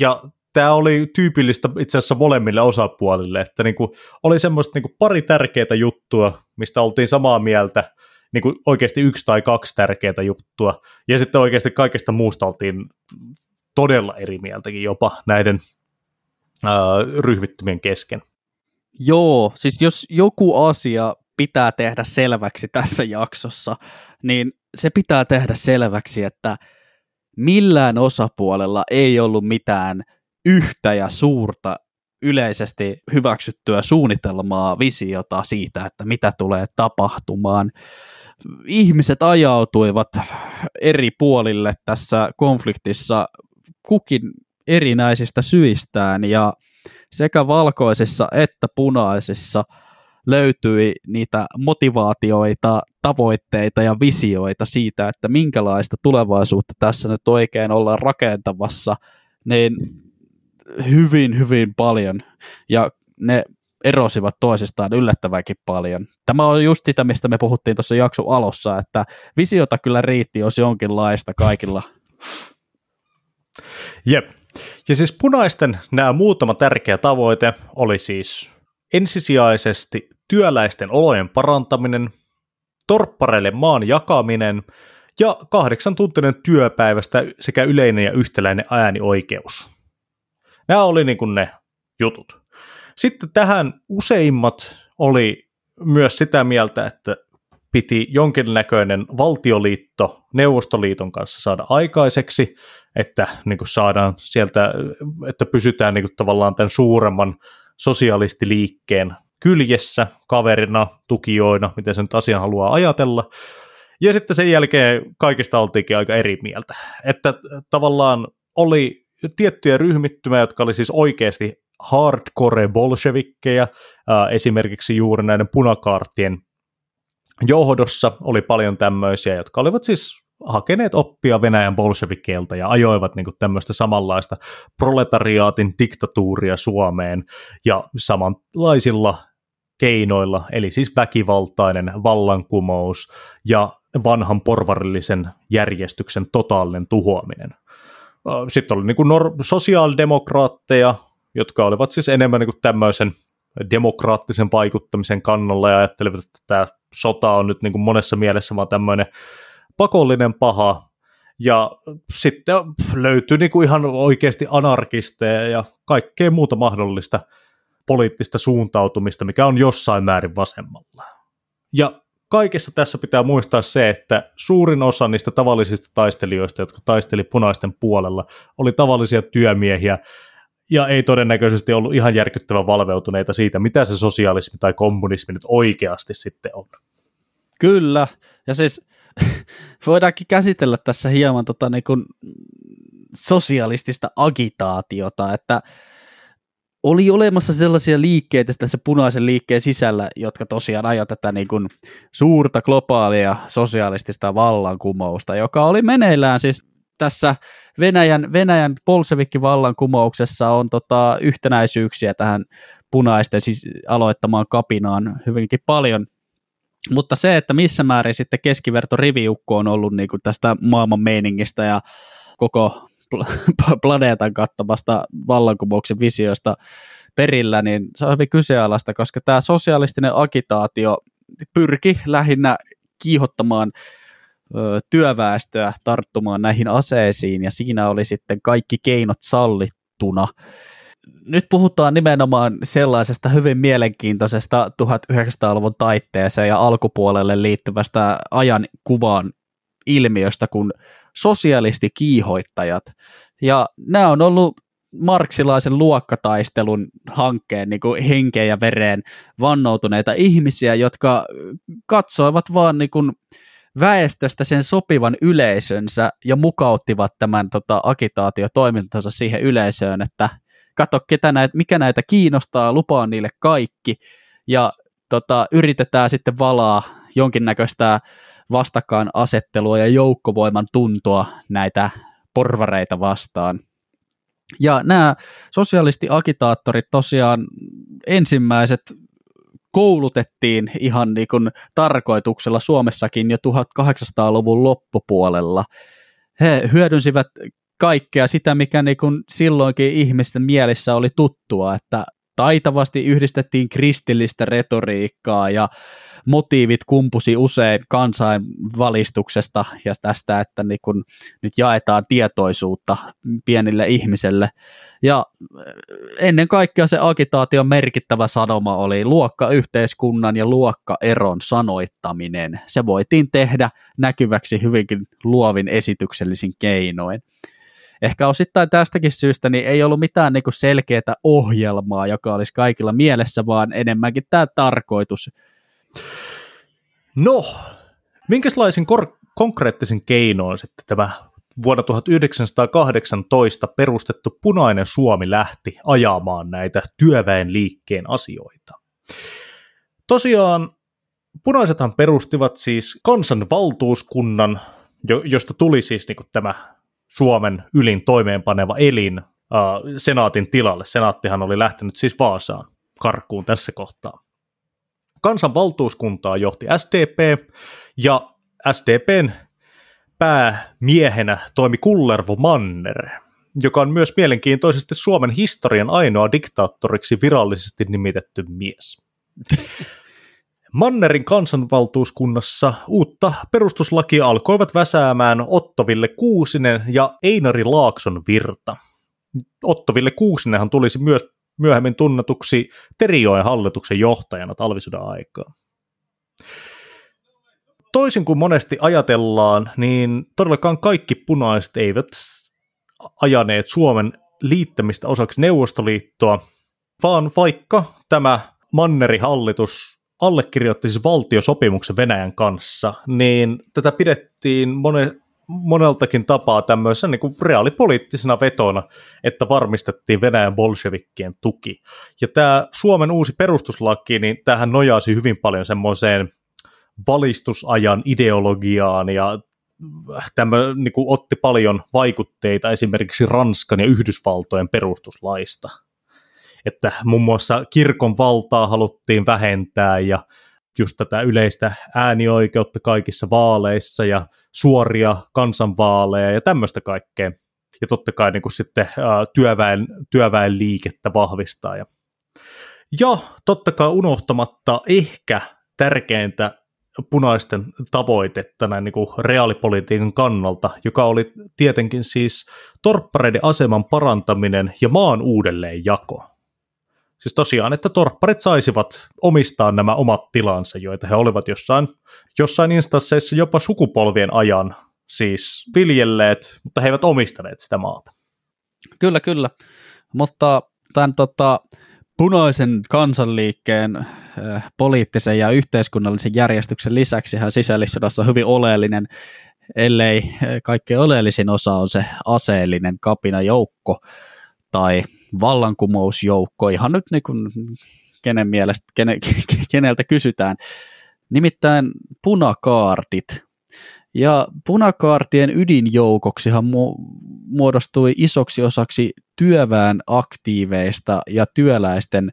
Ja tämä oli tyypillistä itse asiassa molemmille osapuolille, että niinku oli semmoista niinku pari tärkeää juttua, mistä oltiin samaa mieltä, niinku oikeasti yksi tai kaksi tärkeää juttua, ja sitten oikeasti kaikesta muusta oltiin todella eri mieltäkin jopa näiden äh, ryhmittymien kesken. Joo, siis jos joku asia pitää tehdä selväksi tässä jaksossa, niin se pitää tehdä selväksi, että millään osapuolella ei ollut mitään yhtä ja suurta yleisesti hyväksyttyä suunnitelmaa, visiota siitä, että mitä tulee tapahtumaan. Ihmiset ajautuivat eri puolille tässä konfliktissa kukin erinäisistä syistään ja sekä valkoisissa että punaisissa – löytyi niitä motivaatioita, tavoitteita ja visioita siitä, että minkälaista tulevaisuutta tässä nyt oikein ollaan rakentamassa, niin hyvin, hyvin paljon. Ja ne erosivat toisistaan yllättävänkin paljon. Tämä on just sitä, mistä me puhuttiin tuossa jakson alussa, että visiota kyllä riitti, jos jonkinlaista kaikilla. Jep. Ja siis punaisten nämä muutama tärkeä tavoite oli siis ensisijaisesti työläisten olojen parantaminen, torppareille maan jakaminen ja kahdeksan tuntinen työpäivästä sekä yleinen ja yhtäläinen äänioikeus. Nämä oli niin kuin ne jutut. Sitten tähän useimmat oli myös sitä mieltä, että piti jonkinnäköinen valtioliitto Neuvostoliiton kanssa saada aikaiseksi, että niin kuin saadaan sieltä, että pysytään niin kuin tavallaan tämän suuremman sosialistiliikkeen kyljessä, kaverina, tukijoina, miten se nyt asian haluaa ajatella. Ja sitten sen jälkeen kaikista oltiinkin aika eri mieltä. Että tavallaan oli tiettyjä ryhmittymiä, jotka oli siis oikeasti hardcore bolshevikkeja, esimerkiksi juuri näiden punakaartien johdossa oli paljon tämmöisiä, jotka olivat siis hakeneet oppia Venäjän bolshevikkeilta ja ajoivat niin kuin tämmöistä samanlaista proletariaatin diktatuuria Suomeen ja samanlaisilla keinoilla, eli siis väkivaltainen vallankumous ja vanhan porvarillisen järjestyksen totaalinen tuhoaminen. Sitten oli niin kuin nor- sosiaalidemokraatteja, jotka olivat siis enemmän niin kuin tämmöisen demokraattisen vaikuttamisen kannalla ja ajattelivat, että tämä sota on nyt niin kuin monessa mielessä vaan tämmöinen pakollinen paha, ja sitten löytyy niin kuin ihan oikeasti anarkisteja ja kaikkea muuta mahdollista. poliittista suuntautumista, mikä on jossain määrin vasemmalla. Ja kaikessa tässä pitää muistaa se, että suurin osa niistä tavallisista taistelijoista, jotka taisteli punaisten puolella, oli tavallisia työmiehiä, ja ei todennäköisesti ollut ihan järkyttävän valveutuneita siitä, mitä se sosialismi tai kommunismi nyt oikeasti sitten on. Kyllä, ja siis voidaankin käsitellä tässä hieman tota, niin kuin sosialistista agitaatiota, että oli olemassa sellaisia liikkeitä tässä punaisen liikkeen sisällä, jotka tosiaan ajoi tätä niin kuin suurta globaalia sosialistista vallankumousta, joka oli meneillään siis tässä Venäjän, Venäjän vallankumouksessa on tota yhtenäisyyksiä tähän punaisten siis aloittamaan kapinaan hyvinkin paljon. Mutta se, että missä määrin sitten keskiverto riviukko on ollut niin kuin tästä maailman meiningistä ja koko planeetan kattamasta vallankumouksen visioista perillä, niin se on hyvin kyseenalaista, koska tämä sosialistinen agitaatio pyrki lähinnä kiihottamaan työväestöä tarttumaan näihin aseisiin, ja siinä oli sitten kaikki keinot sallittuna. Nyt puhutaan nimenomaan sellaisesta hyvin mielenkiintoisesta 1900-luvun taitteeseen ja alkupuolelle liittyvästä ajan kuvaan ilmiöstä, kun sosialistikiihoittajat. Ja nämä on ollut marksilaisen luokkataistelun hankkeen niin kuin henkeen ja vereen vannoutuneita ihmisiä, jotka katsoivat vaan niin kuin väestöstä sen sopivan yleisönsä ja mukauttivat tämän tota, agitaatiotoimintansa siihen yleisöön, että katso, ketä näitä, mikä näitä kiinnostaa, lupaa niille kaikki ja tota, yritetään sitten valaa jonkinnäköistä vastakkain asettelua ja joukkovoiman tuntoa näitä porvareita vastaan. Ja nämä sosialistiagitaattorit tosiaan ensimmäiset koulutettiin ihan niin kuin tarkoituksella Suomessakin jo 1800-luvun loppupuolella. He hyödynsivät kaikkea sitä, mikä niin kuin silloinkin ihmisten mielissä oli tuttua, että taitavasti yhdistettiin kristillistä retoriikkaa ja motiivit kumpusi usein kansainvalistuksesta ja tästä, että niin kun nyt jaetaan tietoisuutta pienille ihmiselle. Ja ennen kaikkea se agitaation merkittävä sanoma oli luokkayhteiskunnan ja luokkaeron sanoittaminen. Se voitiin tehdä näkyväksi hyvinkin luovin esityksellisin keinoin ehkä osittain tästäkin syystä niin ei ollut mitään niin selkeää ohjelmaa, joka olisi kaikilla mielessä, vaan enemmänkin tämä tarkoitus No, minkälaisin kor- konkreettisen keinoin sitten tämä vuonna 1918 perustettu Punainen Suomi lähti ajamaan näitä työväen liikkeen asioita? Tosiaan punaisethan perustivat siis kansanvaltuuskunnan, josta tuli siis niin tämä Suomen ylin toimeenpaneva elin äh, senaatin tilalle. Senaattihan oli lähtenyt siis Vaasaan karkuun tässä kohtaa kansanvaltuuskuntaa johti SDP, ja SDPn päämiehenä toimi Kullervo Manner, joka on myös mielenkiintoisesti Suomen historian ainoa diktaattoriksi virallisesti nimitetty mies. Mannerin kansanvaltuuskunnassa uutta perustuslakia alkoivat väsäämään Ottoville Kuusinen ja Einari Laakson virta. Ottoville Kuusinenhan tulisi myös myöhemmin tunnetuksi Terijoen hallituksen johtajana talvisodan aikaa. Toisin kuin monesti ajatellaan, niin todellakaan kaikki punaiset eivät ajaneet Suomen liittämistä osaksi Neuvostoliittoa, vaan vaikka tämä Manneri-hallitus allekirjoitti siis valtiosopimuksen Venäjän kanssa, niin tätä pidettiin monen, moneltakin tapaa tämmöisenä niin kuin reaalipoliittisena vetona, että varmistettiin Venäjän bolshevikkien tuki. Ja tämä Suomen uusi perustuslaki, niin tähän nojasi hyvin paljon semmoiseen valistusajan ideologiaan ja tämä niin kuin otti paljon vaikutteita esimerkiksi Ranskan ja Yhdysvaltojen perustuslaista. Että muun muassa kirkon valtaa haluttiin vähentää ja just tätä yleistä äänioikeutta kaikissa vaaleissa ja suoria kansanvaaleja ja tämmöistä kaikkea. Ja totta kai niin kuin sitten työväen, työväen liikettä vahvistaa. Ja, ja totta kai unohtamatta ehkä tärkeintä punaisten tavoitetta näin niin kuin reaalipolitiikan kannalta, joka oli tietenkin siis torppareiden aseman parantaminen ja maan uudelleenjako. Siis tosiaan, että torpparit saisivat omistaa nämä omat tilansa, joita he olivat jossain, jossain instansseissa jopa sukupolvien ajan siis viljelleet, mutta he eivät omistaneet sitä maata. Kyllä, kyllä. Mutta tämän tota, punaisen kansanliikkeen äh, poliittisen ja yhteiskunnallisen järjestyksen lisäksi hän sisällissodassa hyvin oleellinen, ellei kaikkein oleellisin osa on se aseellinen kapinajoukko tai vallankumousjoukko, ihan nyt niin kuin kenen mielestä, kene, keneltä kysytään. Nimittäin punakaartit. Ja punakaartien ydinjoukoksihan mu- muodostui isoksi osaksi työväen aktiiveista ja työläisten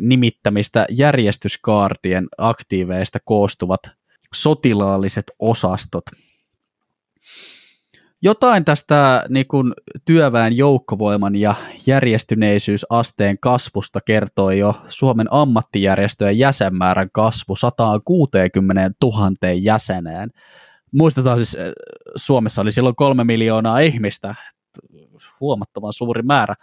nimittämistä järjestyskaartien aktiiveista koostuvat sotilaalliset osastot – jotain tästä niin kuin, työväen joukkovoiman ja järjestyneisyysasteen kasvusta kertoi jo Suomen ammattijärjestöjen jäsenmäärän kasvu 160 000 jäseneen. Muistetaan siis, eh, Suomessa oli silloin kolme miljoonaa ihmistä, huomattavan suuri määrä.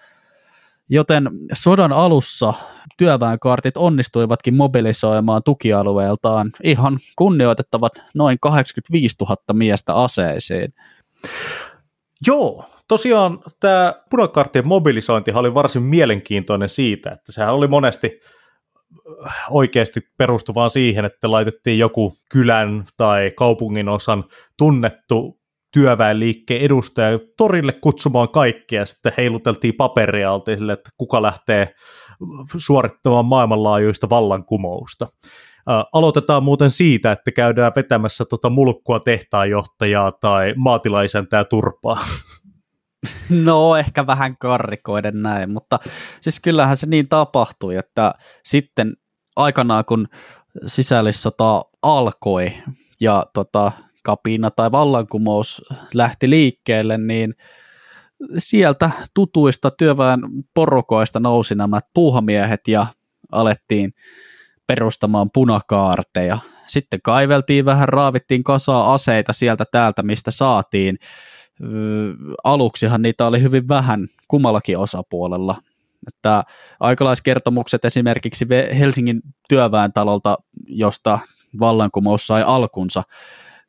Joten sodan alussa työväenkaartit onnistuivatkin mobilisoimaan tukialueeltaan ihan kunnioitettavat noin 85 000 miestä aseisiin – Joo, tosiaan tämä punakarttien mobilisointi oli varsin mielenkiintoinen siitä, että sehän oli monesti oikeasti perustuvaan siihen, että laitettiin joku kylän tai kaupungin osan tunnettu työväenliikkeen edustaja torille kutsumaan kaikkia, sitten heiluteltiin paperia sille, että kuka lähtee suorittamaan maailmanlaajuista vallankumousta. Aloitetaan muuten siitä, että käydään vetämässä tota mulkkua tehtaanjohtajaa tai maatilaisäntää turpaa. No ehkä vähän karrikoiden näin, mutta siis kyllähän se niin tapahtui, että sitten aikanaan kun sisällissota alkoi ja tota, kapina tai vallankumous lähti liikkeelle, niin sieltä tutuista työväen porukoista nousi nämä puuhamiehet ja alettiin perustamaan punakaarteja. Sitten kaiveltiin vähän, raavittiin kasaa aseita sieltä täältä, mistä saatiin. aluksihan niitä oli hyvin vähän kummallakin osapuolella. Että aikalaiskertomukset esimerkiksi Helsingin työväentalolta, josta vallankumous sai alkunsa,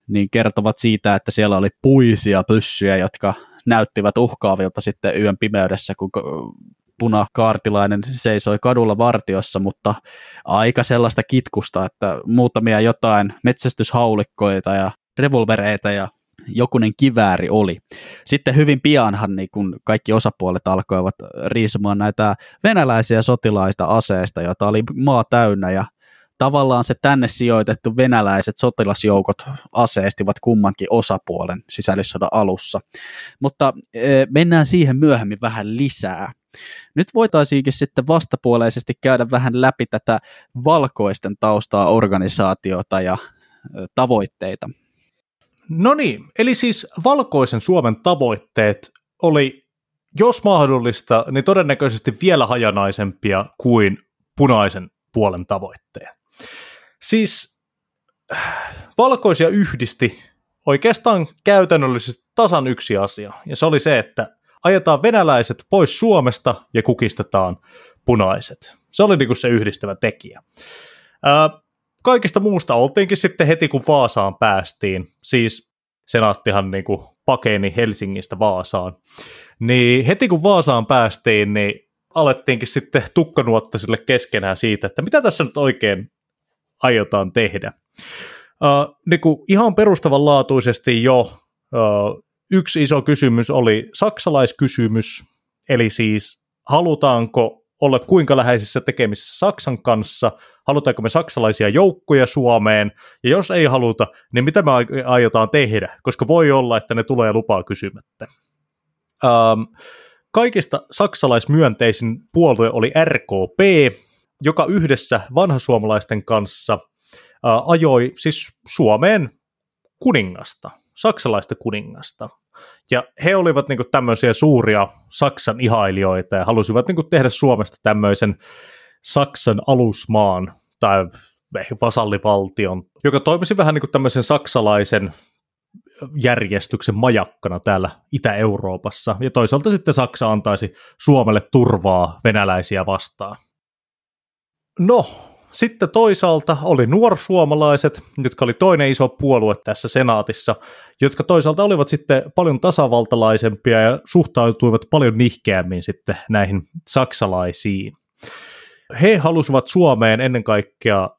niin kertovat siitä, että siellä oli puisia pyssyjä, jotka näyttivät uhkaavilta sitten yön pimeydessä, kun punakaartilainen seisoi kadulla vartiossa, mutta aika sellaista kitkusta, että muutamia jotain metsästyshaulikkoita ja revolvereita ja jokunen kivääri oli. Sitten hyvin pianhan niin kun kaikki osapuolet alkoivat riisumaan näitä venäläisiä sotilaista aseista, joita oli maa täynnä ja tavallaan se tänne sijoitettu venäläiset sotilasjoukot aseistivat kummankin osapuolen sisällissodan alussa. Mutta e, mennään siihen myöhemmin vähän lisää. Nyt voitaisiinkin sitten vastapuoleisesti käydä vähän läpi tätä valkoisten taustaa organisaatiota ja tavoitteita. No niin, eli siis valkoisen Suomen tavoitteet oli, jos mahdollista, niin todennäköisesti vielä hajanaisempia kuin punaisen puolen tavoitteet. Siis valkoisia yhdisti oikeastaan käytännöllisesti tasan yksi asia, ja se oli se, että ajetaan venäläiset pois Suomesta ja kukistetaan punaiset. Se oli niin kuin se yhdistävä tekijä. Ää, kaikista muusta oltiinkin sitten heti, kun Vaasaan päästiin, siis senaattihan niin kuin pakeni Helsingistä Vaasaan, niin heti kun Vaasaan päästiin, niin alettiinkin sitten tukkanuottasille keskenään siitä, että mitä tässä nyt oikein aiotaan tehdä. Uh, niin kuin ihan perustavanlaatuisesti jo uh, yksi iso kysymys oli saksalaiskysymys, eli siis halutaanko olla kuinka läheisissä tekemisissä Saksan kanssa, halutaanko me saksalaisia joukkoja Suomeen, ja jos ei haluta, niin mitä me aiotaan tehdä, koska voi olla, että ne tulee lupaa kysymättä. Um, kaikista saksalaismyönteisin puolue oli RKP, joka yhdessä vanhasuomalaisten kanssa ajoi siis Suomeen kuningasta, saksalaista kuningasta. Ja he olivat niin tämmöisiä suuria Saksan ihailijoita ja halusivat niin tehdä Suomesta tämmöisen Saksan alusmaan tai vasallivaltion, joka toimisi vähän niin kuin tämmöisen saksalaisen järjestyksen majakkana täällä Itä-Euroopassa, ja toisaalta sitten Saksa antaisi Suomelle turvaa venäläisiä vastaan. No, sitten toisaalta oli nuorsuomalaiset, jotka oli toinen iso puolue tässä senaatissa, jotka toisaalta olivat sitten paljon tasavaltalaisempia ja suhtautuivat paljon nihkeämmin sitten näihin saksalaisiin. He halusivat Suomeen ennen kaikkea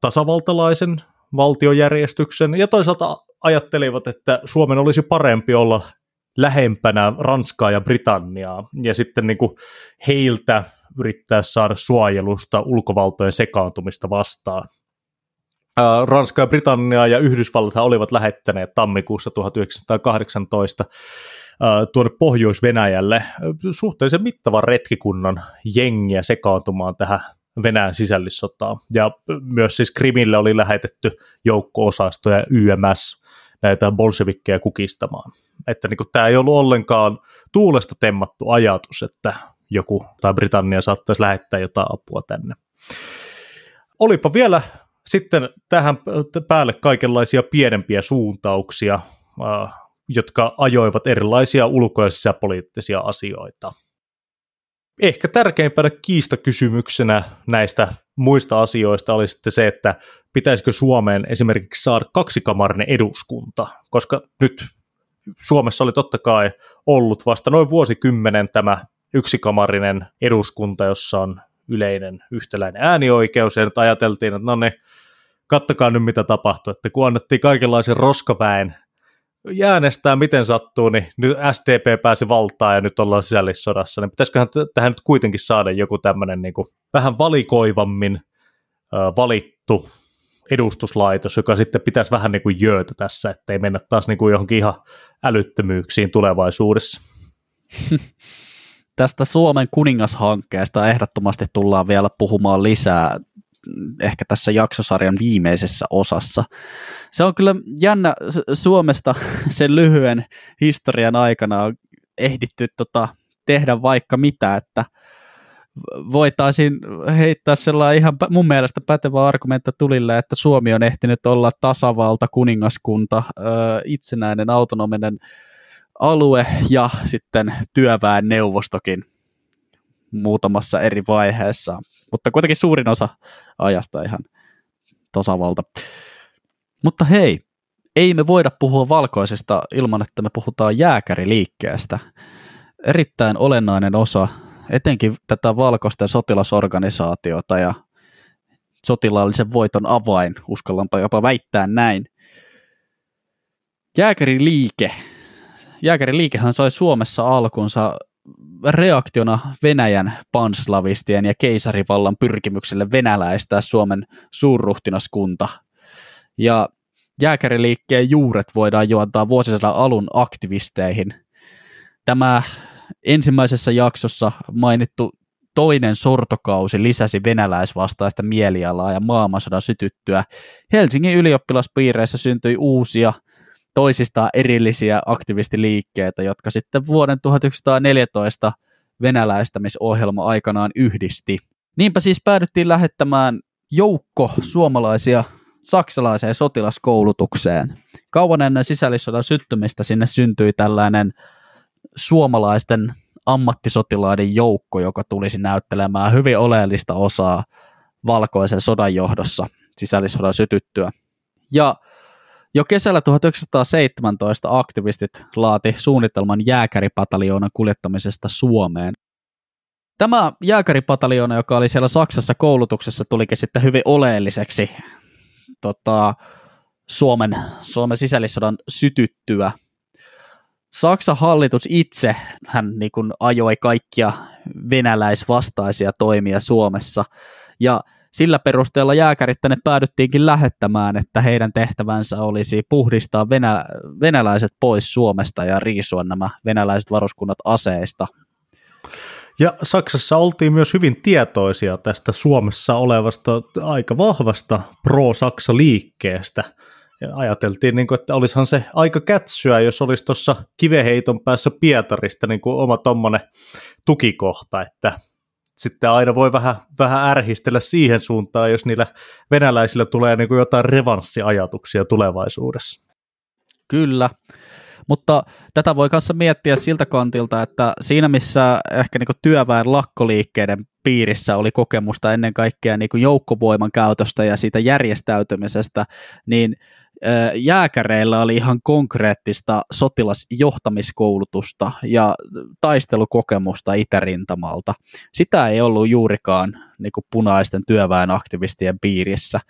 tasavaltalaisen valtiojärjestyksen ja toisaalta ajattelivat, että Suomen olisi parempi olla lähempänä Ranskaa ja Britanniaa ja sitten niin kuin heiltä yrittää saada suojelusta ulkovaltojen sekaantumista vastaan. Ranska ja Britannia ja Yhdysvallat olivat lähettäneet tammikuussa 1918 tuonne Pohjois-Venäjälle suhteellisen mittavan retkikunnan jengiä sekaantumaan tähän Venäjän sisällissotaan. Ja myös siis Krimille oli lähetetty joukko-osastoja YMS näitä bolshevikkeja kukistamaan. Että niin kuin, tämä ei ollut ollenkaan tuulesta temmattu ajatus, että joku tai Britannia saattaisi lähettää jotain apua tänne. Olipa vielä sitten tähän päälle kaikenlaisia pienempiä suuntauksia, jotka ajoivat erilaisia ulko- ja sisäpoliittisia asioita. Ehkä tärkeimpänä kiistakysymyksenä näistä muista asioista oli sitten se, että pitäisikö Suomeen esimerkiksi saada kaksikamarinen eduskunta, koska nyt Suomessa oli totta kai ollut vasta noin vuosikymmenen tämä yksikamarinen eduskunta, jossa on yleinen yhtäläinen äänioikeus, ja nyt ajateltiin, että no ne, kattokaa nyt mitä tapahtui, että kun annettiin kaikenlaisen roskaväen äänestää miten sattuu, niin nyt SDP pääsi valtaan ja nyt ollaan sisällissodassa, niin pitäisiköhän tähän nyt kuitenkin saada joku tämmöinen niin vähän valikoivammin valittu edustuslaitos, joka sitten pitäisi vähän niin kuin jöötä tässä, ettei mennä taas niin kuin johonkin ihan älyttömyyksiin tulevaisuudessa. Tästä Suomen kuningashankkeesta ehdottomasti tullaan vielä puhumaan lisää ehkä tässä jaksosarjan viimeisessä osassa. Se on kyllä jännä Suomesta sen lyhyen historian aikana on ehditty tota, tehdä vaikka mitä, että voitaisiin heittää sellainen ihan mun mielestä pätevä argumentti tulille, että Suomi on ehtinyt olla tasavalta, kuningaskunta, itsenäinen, autonominen alue ja sitten työväen neuvostokin muutamassa eri vaiheessa. Mutta kuitenkin suurin osa ajasta ihan tasavalta. Mutta hei, ei me voida puhua valkoisesta ilman, että me puhutaan jääkäriliikkeestä. Erittäin olennainen osa etenkin tätä valkoisten sotilasorganisaatiota ja sotilaallisen voiton avain, uskallanpa jopa väittää näin. Jääkäriliike. Jääkäriliikehän sai Suomessa alkunsa reaktiona Venäjän panslavistien ja keisarivallan pyrkimykselle venäläistää Suomen suurruhtinaskunta. Ja jääkäriliikkeen juuret voidaan juontaa vuosisadan alun aktivisteihin. Tämä ensimmäisessä jaksossa mainittu toinen sortokausi lisäsi venäläisvastaista mielialaa ja maailmansodan sytyttyä. Helsingin ylioppilaspiireissä syntyi uusia toisistaan erillisiä aktivistiliikkeitä, jotka sitten vuoden 1914 venäläistämisohjelma aikanaan yhdisti. Niinpä siis päädyttiin lähettämään joukko suomalaisia saksalaiseen sotilaskoulutukseen. Kauan ennen sisällissodan syttymistä sinne syntyi tällainen suomalaisten ammattisotilaiden joukko, joka tulisi näyttelemään hyvin oleellista osaa valkoisen sodan johdossa sisällissodan sytyttyä. Ja jo kesällä 1917 aktivistit laati suunnitelman jääkäripataljoonan kuljettamisesta Suomeen. Tämä jääkäripataljoona, joka oli siellä Saksassa koulutuksessa, tulikin sitten hyvin oleelliseksi tota, Suomen, Suomen sisällissodan sytyttyä. Saksan hallitus itse hän niin kuin ajoi kaikkia venäläisvastaisia toimia Suomessa, ja sillä perusteella jääkärit tänne päädyttiinkin lähettämään, että heidän tehtävänsä olisi puhdistaa venä- venäläiset pois Suomesta ja riisua nämä venäläiset varuskunnat aseista. Ja Saksassa oltiin myös hyvin tietoisia tästä Suomessa olevasta aika vahvasta pro-Saksa-liikkeestä. Ja ajateltiin, niin kuin, että olisihan se aika kätsyä, jos olisi tuossa kiveheiton päässä Pietarista niin kuin oma tuommoinen tukikohta, että sitten aina voi vähän, vähän ärhistellä siihen suuntaan, jos niillä venäläisillä tulee niin kuin jotain revanssiajatuksia tulevaisuudessa. Kyllä, Mutta tätä voi kanssa miettiä siltä kantilta, että siinä missä ehkä niin työväen lakkoliikkeiden piirissä oli kokemusta ennen kaikkea niin joukkovoiman käytöstä ja siitä järjestäytymisestä, niin jääkäreillä oli ihan konkreettista sotilasjohtamiskoulutusta ja taistelukokemusta itärintamalta. Sitä ei ollut juurikaan niin punaisten työväen aktivistien piirissä.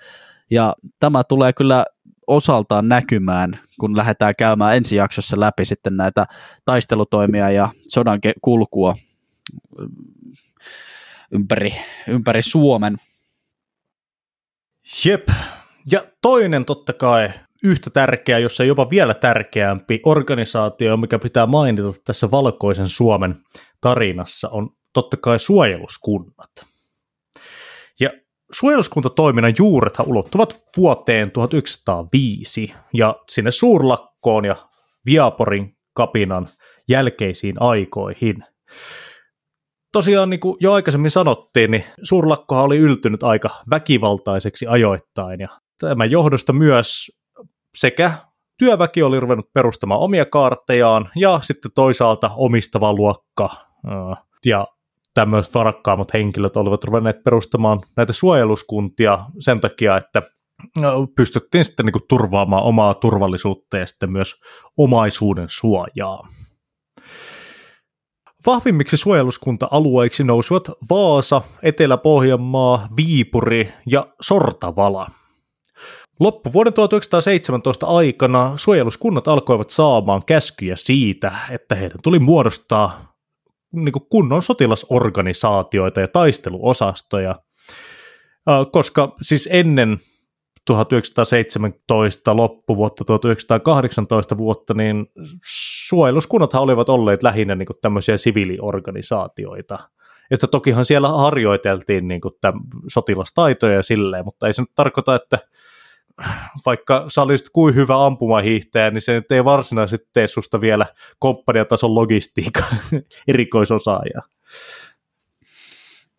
Ja tämä tulee kyllä osaltaan näkymään, kun lähdetään käymään ensi jaksossa läpi sitten näitä taistelutoimia ja sodan kulkua ympäri, ympäri Suomen. Jep, ja toinen totta kai yhtä tärkeä, jos ei jopa vielä tärkeämpi organisaatio, mikä pitää mainita tässä valkoisen Suomen tarinassa, on totta kai suojeluskunnat. Ja suojeluskuntatoiminnan juurethan ulottuvat vuoteen 1905 ja sinne suurlakkoon ja Viaporin kapinan jälkeisiin aikoihin. Tosiaan niin kuin jo aikaisemmin sanottiin, niin suurlakkohan oli yltynyt aika väkivaltaiseksi ajoittain ja Tämän johdosta myös sekä työväki oli ruvennut perustamaan omia kaarttejaan ja sitten toisaalta omistava luokka ja tämmöiset varakkaammat henkilöt olivat ruvenneet perustamaan näitä suojeluskuntia sen takia, että pystyttiin sitten niin kuin turvaamaan omaa turvallisuutta ja sitten myös omaisuuden suojaa. Vahvimmiksi suojeluskunta-alueiksi nousivat Vaasa, Etelä-Pohjanmaa, Viipuri ja Sortavala – Loppuvuoden 1917 aikana suojeluskunnat alkoivat saamaan käskyjä siitä, että heidän tuli muodostaa niin kunnon sotilasorganisaatioita ja taisteluosastoja, koska siis ennen 1917 loppuvuotta, 1918 vuotta, niin suojeluskunnathan olivat olleet lähinnä niin tämmöisiä siviiliorganisaatioita. Että tokihan siellä harjoiteltiin niin täm, sotilastaitoja ja silleen, mutta ei se nyt tarkoita, että vaikka sä olisit kuin hyvä ampumahiihtäjä, niin se nyt ei varsinaisesti tee susta vielä komppaniatason logistiikka erikoisosaajaa.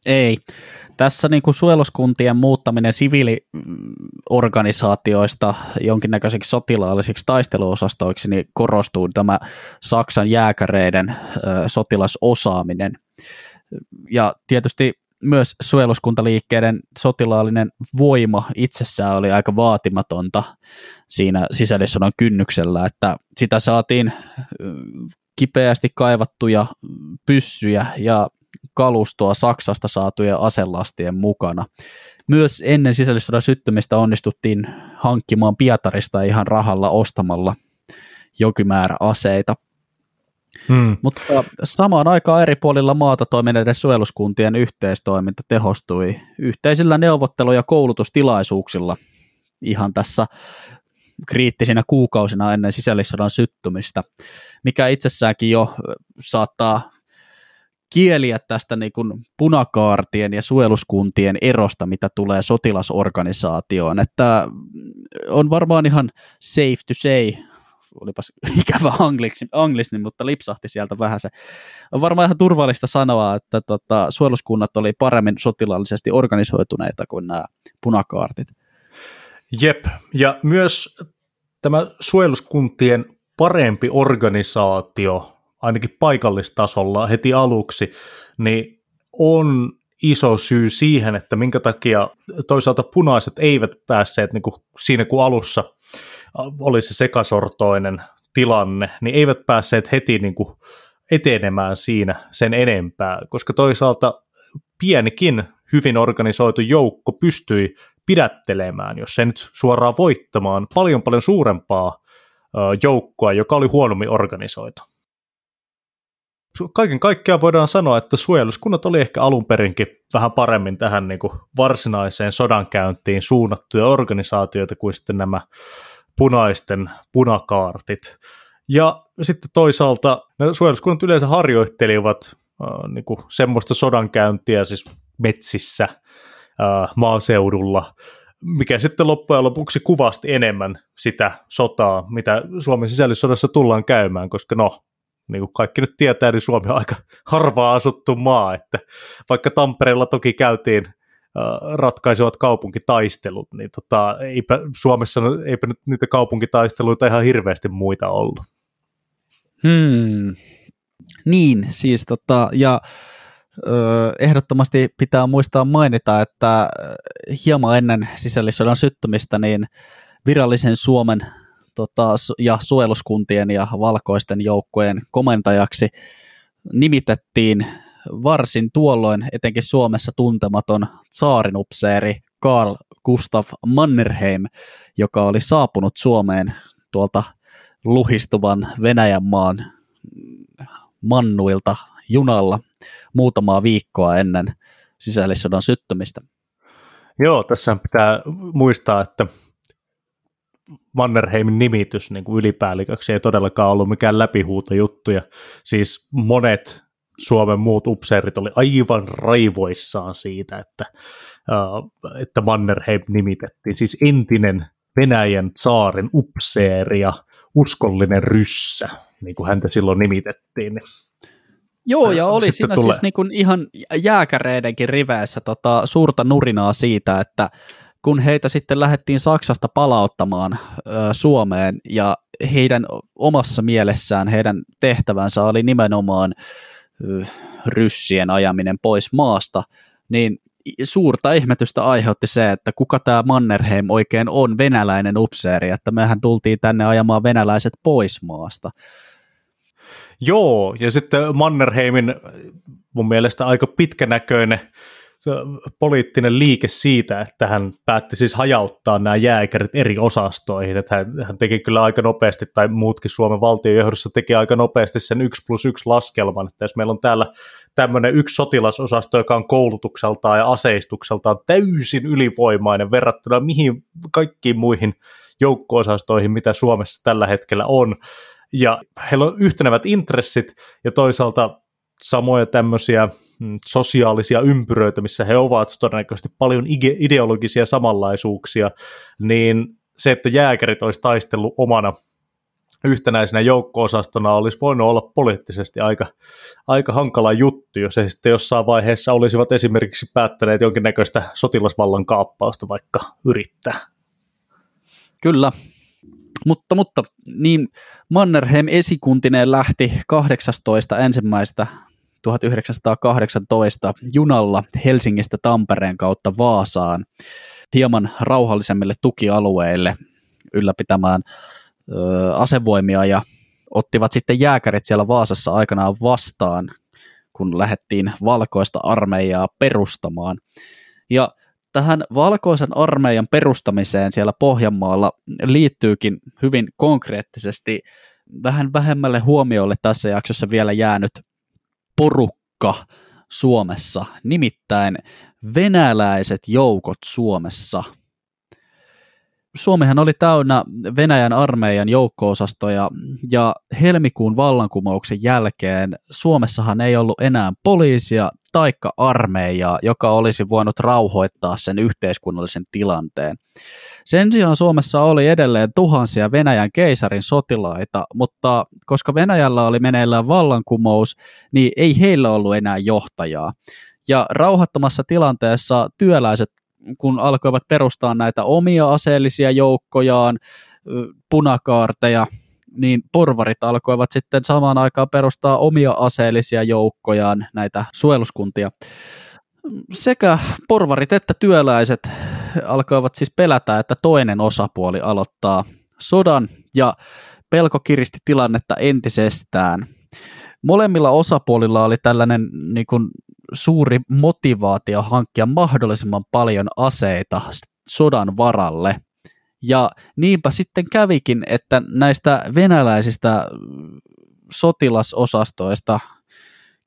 Ei. Tässä niin kuin suojeluskuntien muuttaminen siviiliorganisaatioista jonkinnäköisiksi sotilaallisiksi taisteluosastoiksi niin korostuu tämä Saksan jääkäreiden ö, sotilasosaaminen. Ja tietysti myös suojeluskuntaliikkeiden sotilaallinen voima itsessään oli aika vaatimatonta siinä sisällissodan kynnyksellä, että sitä saatiin kipeästi kaivattuja pyssyjä ja kalustoa Saksasta saatujen aselastien mukana. Myös ennen sisällissodan syttymistä onnistuttiin hankkimaan Pietarista ihan rahalla ostamalla jokin määrä aseita – Hmm. Mutta samaan aikaan eri puolilla maata toimineiden suojeluskuntien yhteistoiminta tehostui yhteisillä neuvottelu- ja koulutustilaisuuksilla ihan tässä kriittisinä kuukausina ennen sisällissodan syttymistä, mikä itsessäänkin jo saattaa kieliä tästä niin kuin punakaartien ja suojeluskuntien erosta, mitä tulee sotilasorganisaatioon, että on varmaan ihan safe to say olipas ikävä anglismi, anglismi, mutta lipsahti sieltä vähän se. On varmaan ihan turvallista sanoa, että tota, suojeluskunnat oli paremmin sotilaallisesti organisoituneita kuin nämä punakaartit. Jep, ja myös tämä suojeluskuntien parempi organisaatio, ainakin paikallistasolla heti aluksi, niin on iso syy siihen, että minkä takia toisaalta punaiset eivät päässeet niin kuin siinä kuin alussa oli se sekasortoinen tilanne, niin eivät päässeet heti niin kuin etenemään siinä sen enempää, koska toisaalta pienikin hyvin organisoitu joukko pystyi pidättelemään, jos ei nyt suoraan voittamaan, paljon paljon suurempaa joukkoa, joka oli huonommin organisoitu. Kaiken kaikkiaan voidaan sanoa, että suojeluskunnat oli ehkä alun perinkin vähän paremmin tähän niin kuin varsinaiseen sodankäyntiin suunnattuja organisaatioita kuin sitten nämä punaisten punakaartit. Ja sitten toisaalta ne suojeluskunnat yleensä harjoittelivat äh, niin kuin semmoista sodankäyntiä siis metsissä, äh, maaseudulla, mikä sitten loppujen lopuksi kuvasti enemmän sitä sotaa, mitä Suomen sisällissodassa tullaan käymään, koska no, niin kuin kaikki nyt tietää, niin Suomi on aika harvaa asuttu maa, että vaikka Tampereella toki käytiin ratkaisevat kaupunkitaistelut, niin tota, eipä Suomessa eipä nyt niitä kaupunkitaisteluita ihan hirveästi muita ollut. Hmm. Niin, siis tota, ja ö, ehdottomasti pitää muistaa mainita, että hieman ennen sisällissodan syttymistä, niin virallisen Suomen tota, ja suojeluskuntien ja valkoisten joukkojen komentajaksi nimitettiin varsin tuolloin etenkin Suomessa tuntematon tsaarinupseeri Karl Gustav Mannerheim, joka oli saapunut Suomeen tuolta luhistuvan Venäjän maan mannuilta junalla muutamaa viikkoa ennen sisällissodan syttymistä. Joo, tässä pitää muistaa, että Mannerheimin nimitys niin kuin ylipäälliköksi ei todellakaan ollut mikään läpihuutojuttu, ja siis monet Suomen muut upseerit oli aivan raivoissaan siitä, että, äh, että Mannerheim nimitettiin, siis entinen Venäjän saarin upseeri ja uskollinen ryssä, niin kuin häntä silloin nimitettiin. Joo, ja oli Sitten siinä tulee. siis niin kuin ihan jääkäreidenkin riveissä tota, suurta nurinaa siitä, että kun heitä sitten lähdettiin Saksasta palauttamaan ö, Suomeen ja heidän omassa mielessään heidän tehtävänsä oli nimenomaan ryssien ajaminen pois maasta, niin suurta ihmetystä aiheutti se, että kuka tämä Mannerheim oikein on venäläinen upseeri, että mehän tultiin tänne ajamaan venäläiset pois maasta. Joo, ja sitten Mannerheimin mun mielestä aika pitkänäköinen poliittinen liike siitä, että hän päätti siis hajauttaa nämä jääkärit eri osastoihin, että hän, hän teki kyllä aika nopeasti, tai muutkin Suomen valtionjohdossa teki aika nopeasti sen 1 plus 1 laskelman, että jos meillä on täällä tämmöinen yksi sotilasosasto, joka on koulutukseltaan ja aseistukseltaan täysin ylivoimainen verrattuna mihin kaikkiin muihin joukko-osastoihin, mitä Suomessa tällä hetkellä on, ja heillä on yhtenevät intressit, ja toisaalta samoja tämmöisiä mm, sosiaalisia ympyröitä, missä he ovat todennäköisesti paljon ideologisia samanlaisuuksia, niin se, että jääkärit olisi taistellut omana yhtenäisenä joukko-osastona olisi voinut olla poliittisesti aika, aika hankala juttu, jos he sitten jossain vaiheessa olisivat esimerkiksi päättäneet jonkinnäköistä sotilasvallan kaappausta vaikka yrittää. Kyllä, mutta, mutta niin Mannerheim esikuntineen lähti 18. ensimmäistä 1918 junalla Helsingistä Tampereen kautta Vaasaan hieman rauhallisemmille tukialueille ylläpitämään ö, asevoimia ja ottivat sitten jääkärit siellä Vaasassa aikanaan vastaan, kun lähdettiin valkoista armeijaa perustamaan. Ja tähän valkoisen armeijan perustamiseen siellä Pohjanmaalla liittyykin hyvin konkreettisesti vähän vähemmälle huomiolle tässä jaksossa vielä jäänyt porukka Suomessa, nimittäin venäläiset joukot Suomessa. Suomihan oli täynnä Venäjän armeijan joukko-osastoja ja helmikuun vallankumouksen jälkeen Suomessahan ei ollut enää poliisia taikka armeijaa, joka olisi voinut rauhoittaa sen yhteiskunnallisen tilanteen. Sen sijaan Suomessa oli edelleen tuhansia Venäjän keisarin sotilaita, mutta koska Venäjällä oli meneillään vallankumous, niin ei heillä ollut enää johtajaa. Ja rauhattomassa tilanteessa työläiset, kun alkoivat perustaa näitä omia aseellisia joukkojaan, punakaarteja, niin porvarit alkoivat sitten samaan aikaan perustaa omia aseellisia joukkojaan, näitä suojeluskuntia. Sekä porvarit että työläiset alkoivat siis pelätä, että toinen osapuoli aloittaa sodan ja pelko kiristi tilannetta entisestään. Molemmilla osapuolilla oli tällainen niin kuin, suuri motivaatio hankkia mahdollisimman paljon aseita sodan varalle. Ja niinpä sitten kävikin, että näistä venäläisistä sotilasosastoista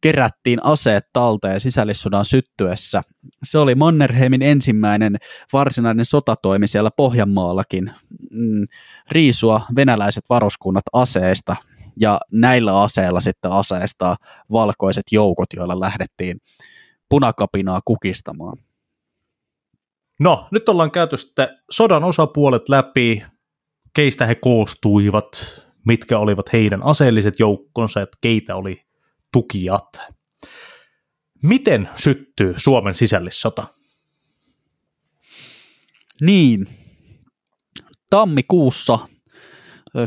kerättiin aseet talteen sisällissodan syttyessä. Se oli Mannerheimin ensimmäinen varsinainen sotatoimi siellä Pohjanmaallakin, mm, riisua venäläiset varuskunnat aseista ja näillä aseilla sitten aseistaa valkoiset joukot, joilla lähdettiin punakapinaa kukistamaan. No, nyt ollaan käyty sitten sodan osapuolet läpi, keistä he koostuivat, mitkä olivat heidän aseelliset joukkonsa, että keitä oli tukijat. Miten syttyy Suomen sisällissota? Niin, tammikuussa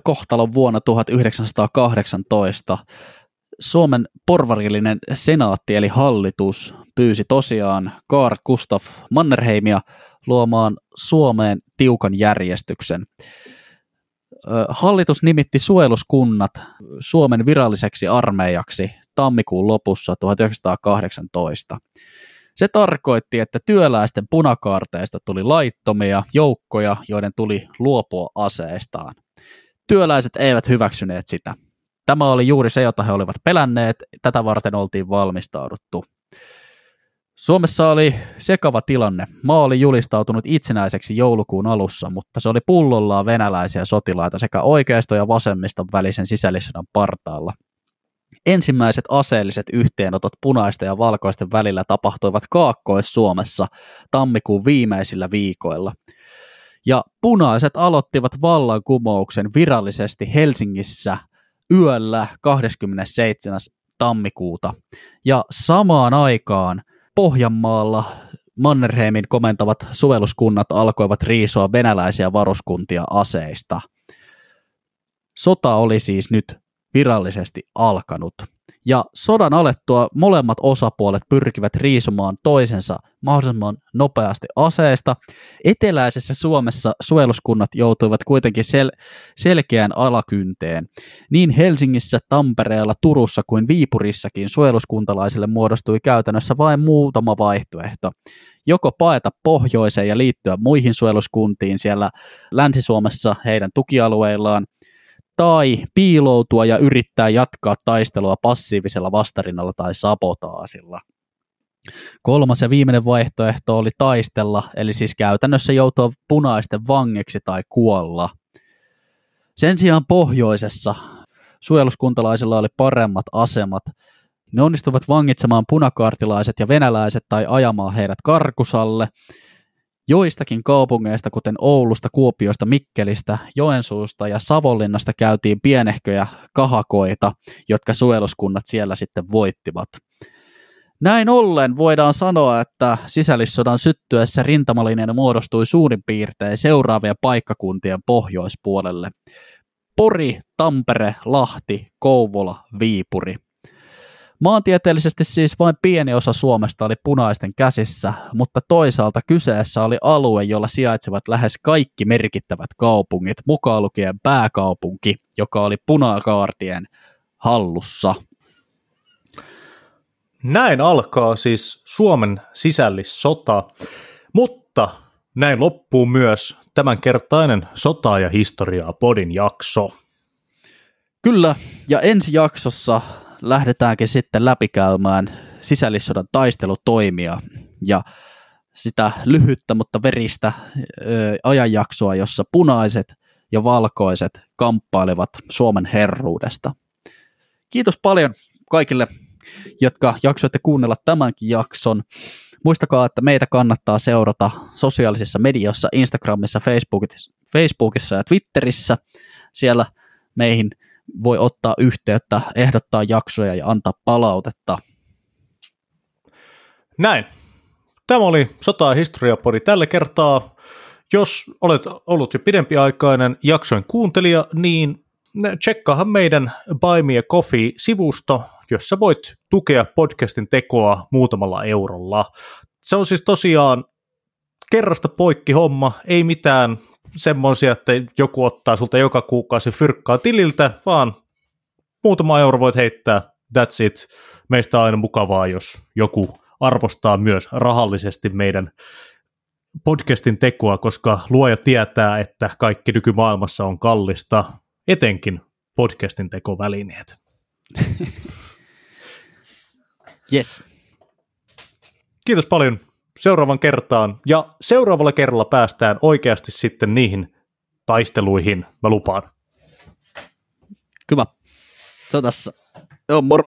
kohtalon vuonna 1918. Suomen porvarillinen senaatti eli hallitus pyysi tosiaan Kaar Gustaf Mannerheimia luomaan Suomeen tiukan järjestyksen. Hallitus nimitti suojeluskunnat Suomen viralliseksi armeijaksi tammikuun lopussa 1918. Se tarkoitti, että työläisten punakaarteista tuli laittomia joukkoja, joiden tuli luopua aseistaan. Työläiset eivät hyväksyneet sitä. Tämä oli juuri se, jota he olivat pelänneet, tätä varten oltiin valmistauduttu. Suomessa oli sekava tilanne. Maa oli julistautunut itsenäiseksi joulukuun alussa, mutta se oli pullollaan venäläisiä sotilaita sekä oikeisto- ja vasemmiston välisen sisällissodan partaalla. Ensimmäiset aseelliset yhteenotot punaisten ja valkoisten välillä tapahtuivat Kaakkois-Suomessa tammikuun viimeisillä viikoilla. Ja punaiset aloittivat vallankumouksen virallisesti Helsingissä yöllä 27. tammikuuta. Ja samaan aikaan Pohjanmaalla Mannerheimin komentavat suvelluskunnat alkoivat riisoa venäläisiä varuskuntia aseista. Sota oli siis nyt virallisesti alkanut. Ja sodan alettua molemmat osapuolet pyrkivät riisumaan toisensa mahdollisimman nopeasti aseesta. Eteläisessä Suomessa suojeluskunnat joutuivat kuitenkin sel- selkeään alakynteen. Niin Helsingissä, Tampereella, Turussa kuin Viipurissakin suojeluskuntalaisille muodostui käytännössä vain muutama vaihtoehto. Joko paeta pohjoiseen ja liittyä muihin suojeluskuntiin siellä Länsi-Suomessa heidän tukialueillaan, tai piiloutua ja yrittää jatkaa taistelua passiivisella vastarinnalla tai sabotaasilla. Kolmas ja viimeinen vaihtoehto oli taistella, eli siis käytännössä joutua punaisten vangeksi tai kuolla. Sen sijaan pohjoisessa suojeluskuntalaisilla oli paremmat asemat. Ne onnistuivat vangitsemaan punakaartilaiset ja venäläiset tai ajamaan heidät karkusalle, Joistakin kaupungeista, kuten Oulusta, Kuopiosta, Mikkelistä, Joensuusta ja Savonlinnasta käytiin pienehköjä kahakoita, jotka suojeluskunnat siellä sitten voittivat. Näin ollen voidaan sanoa, että sisällissodan syttyessä rintamalinjan muodostui suurin piirtein seuraavia paikkakuntien pohjoispuolelle. Pori, Tampere, Lahti, Kouvola, Viipuri. Maantieteellisesti siis vain pieni osa Suomesta oli punaisten käsissä, mutta toisaalta kyseessä oli alue, jolla sijaitsevat lähes kaikki merkittävät kaupungit, mukaan lukien pääkaupunki, joka oli punakaartien hallussa. Näin alkaa siis Suomen sisällissota, mutta näin loppuu myös tämänkertainen Sota ja historiaa podin jakso. Kyllä, ja ensi jaksossa lähdetäänkin sitten läpikäymään sisällissodan taistelutoimia ja sitä lyhyttä, mutta veristä ö, ajanjaksoa, jossa punaiset ja valkoiset kamppailevat Suomen herruudesta. Kiitos paljon kaikille, jotka jaksoitte kuunnella tämänkin jakson. Muistakaa, että meitä kannattaa seurata sosiaalisissa medioissa, Instagramissa, Facebookissa ja Twitterissä. Siellä meihin voi ottaa yhteyttä, ehdottaa jaksoja ja antaa palautetta. Näin. Tämä oli Sota- ja historiapodi tällä kertaa. Jos olet ollut jo pidempiaikainen jaksojen kuuntelija, niin tsekkaahan meidän Buy Me Coffee-sivusto, jossa voit tukea podcastin tekoa muutamalla eurolla. Se on siis tosiaan kerrasta poikki homma, ei mitään semmoisia, että joku ottaa sulta joka kuukausi fyrkkaa tililtä, vaan muutama euro voit heittää, that's it. Meistä on aina mukavaa, jos joku arvostaa myös rahallisesti meidän podcastin tekoa, koska luoja tietää, että kaikki nykymaailmassa on kallista, etenkin podcastin tekovälineet. yes. Kiitos paljon seuraavan kertaan. Ja seuraavalla kerralla päästään oikeasti sitten niihin taisteluihin, mä lupaan. Kyllä. Se on tässä. Joo, moro.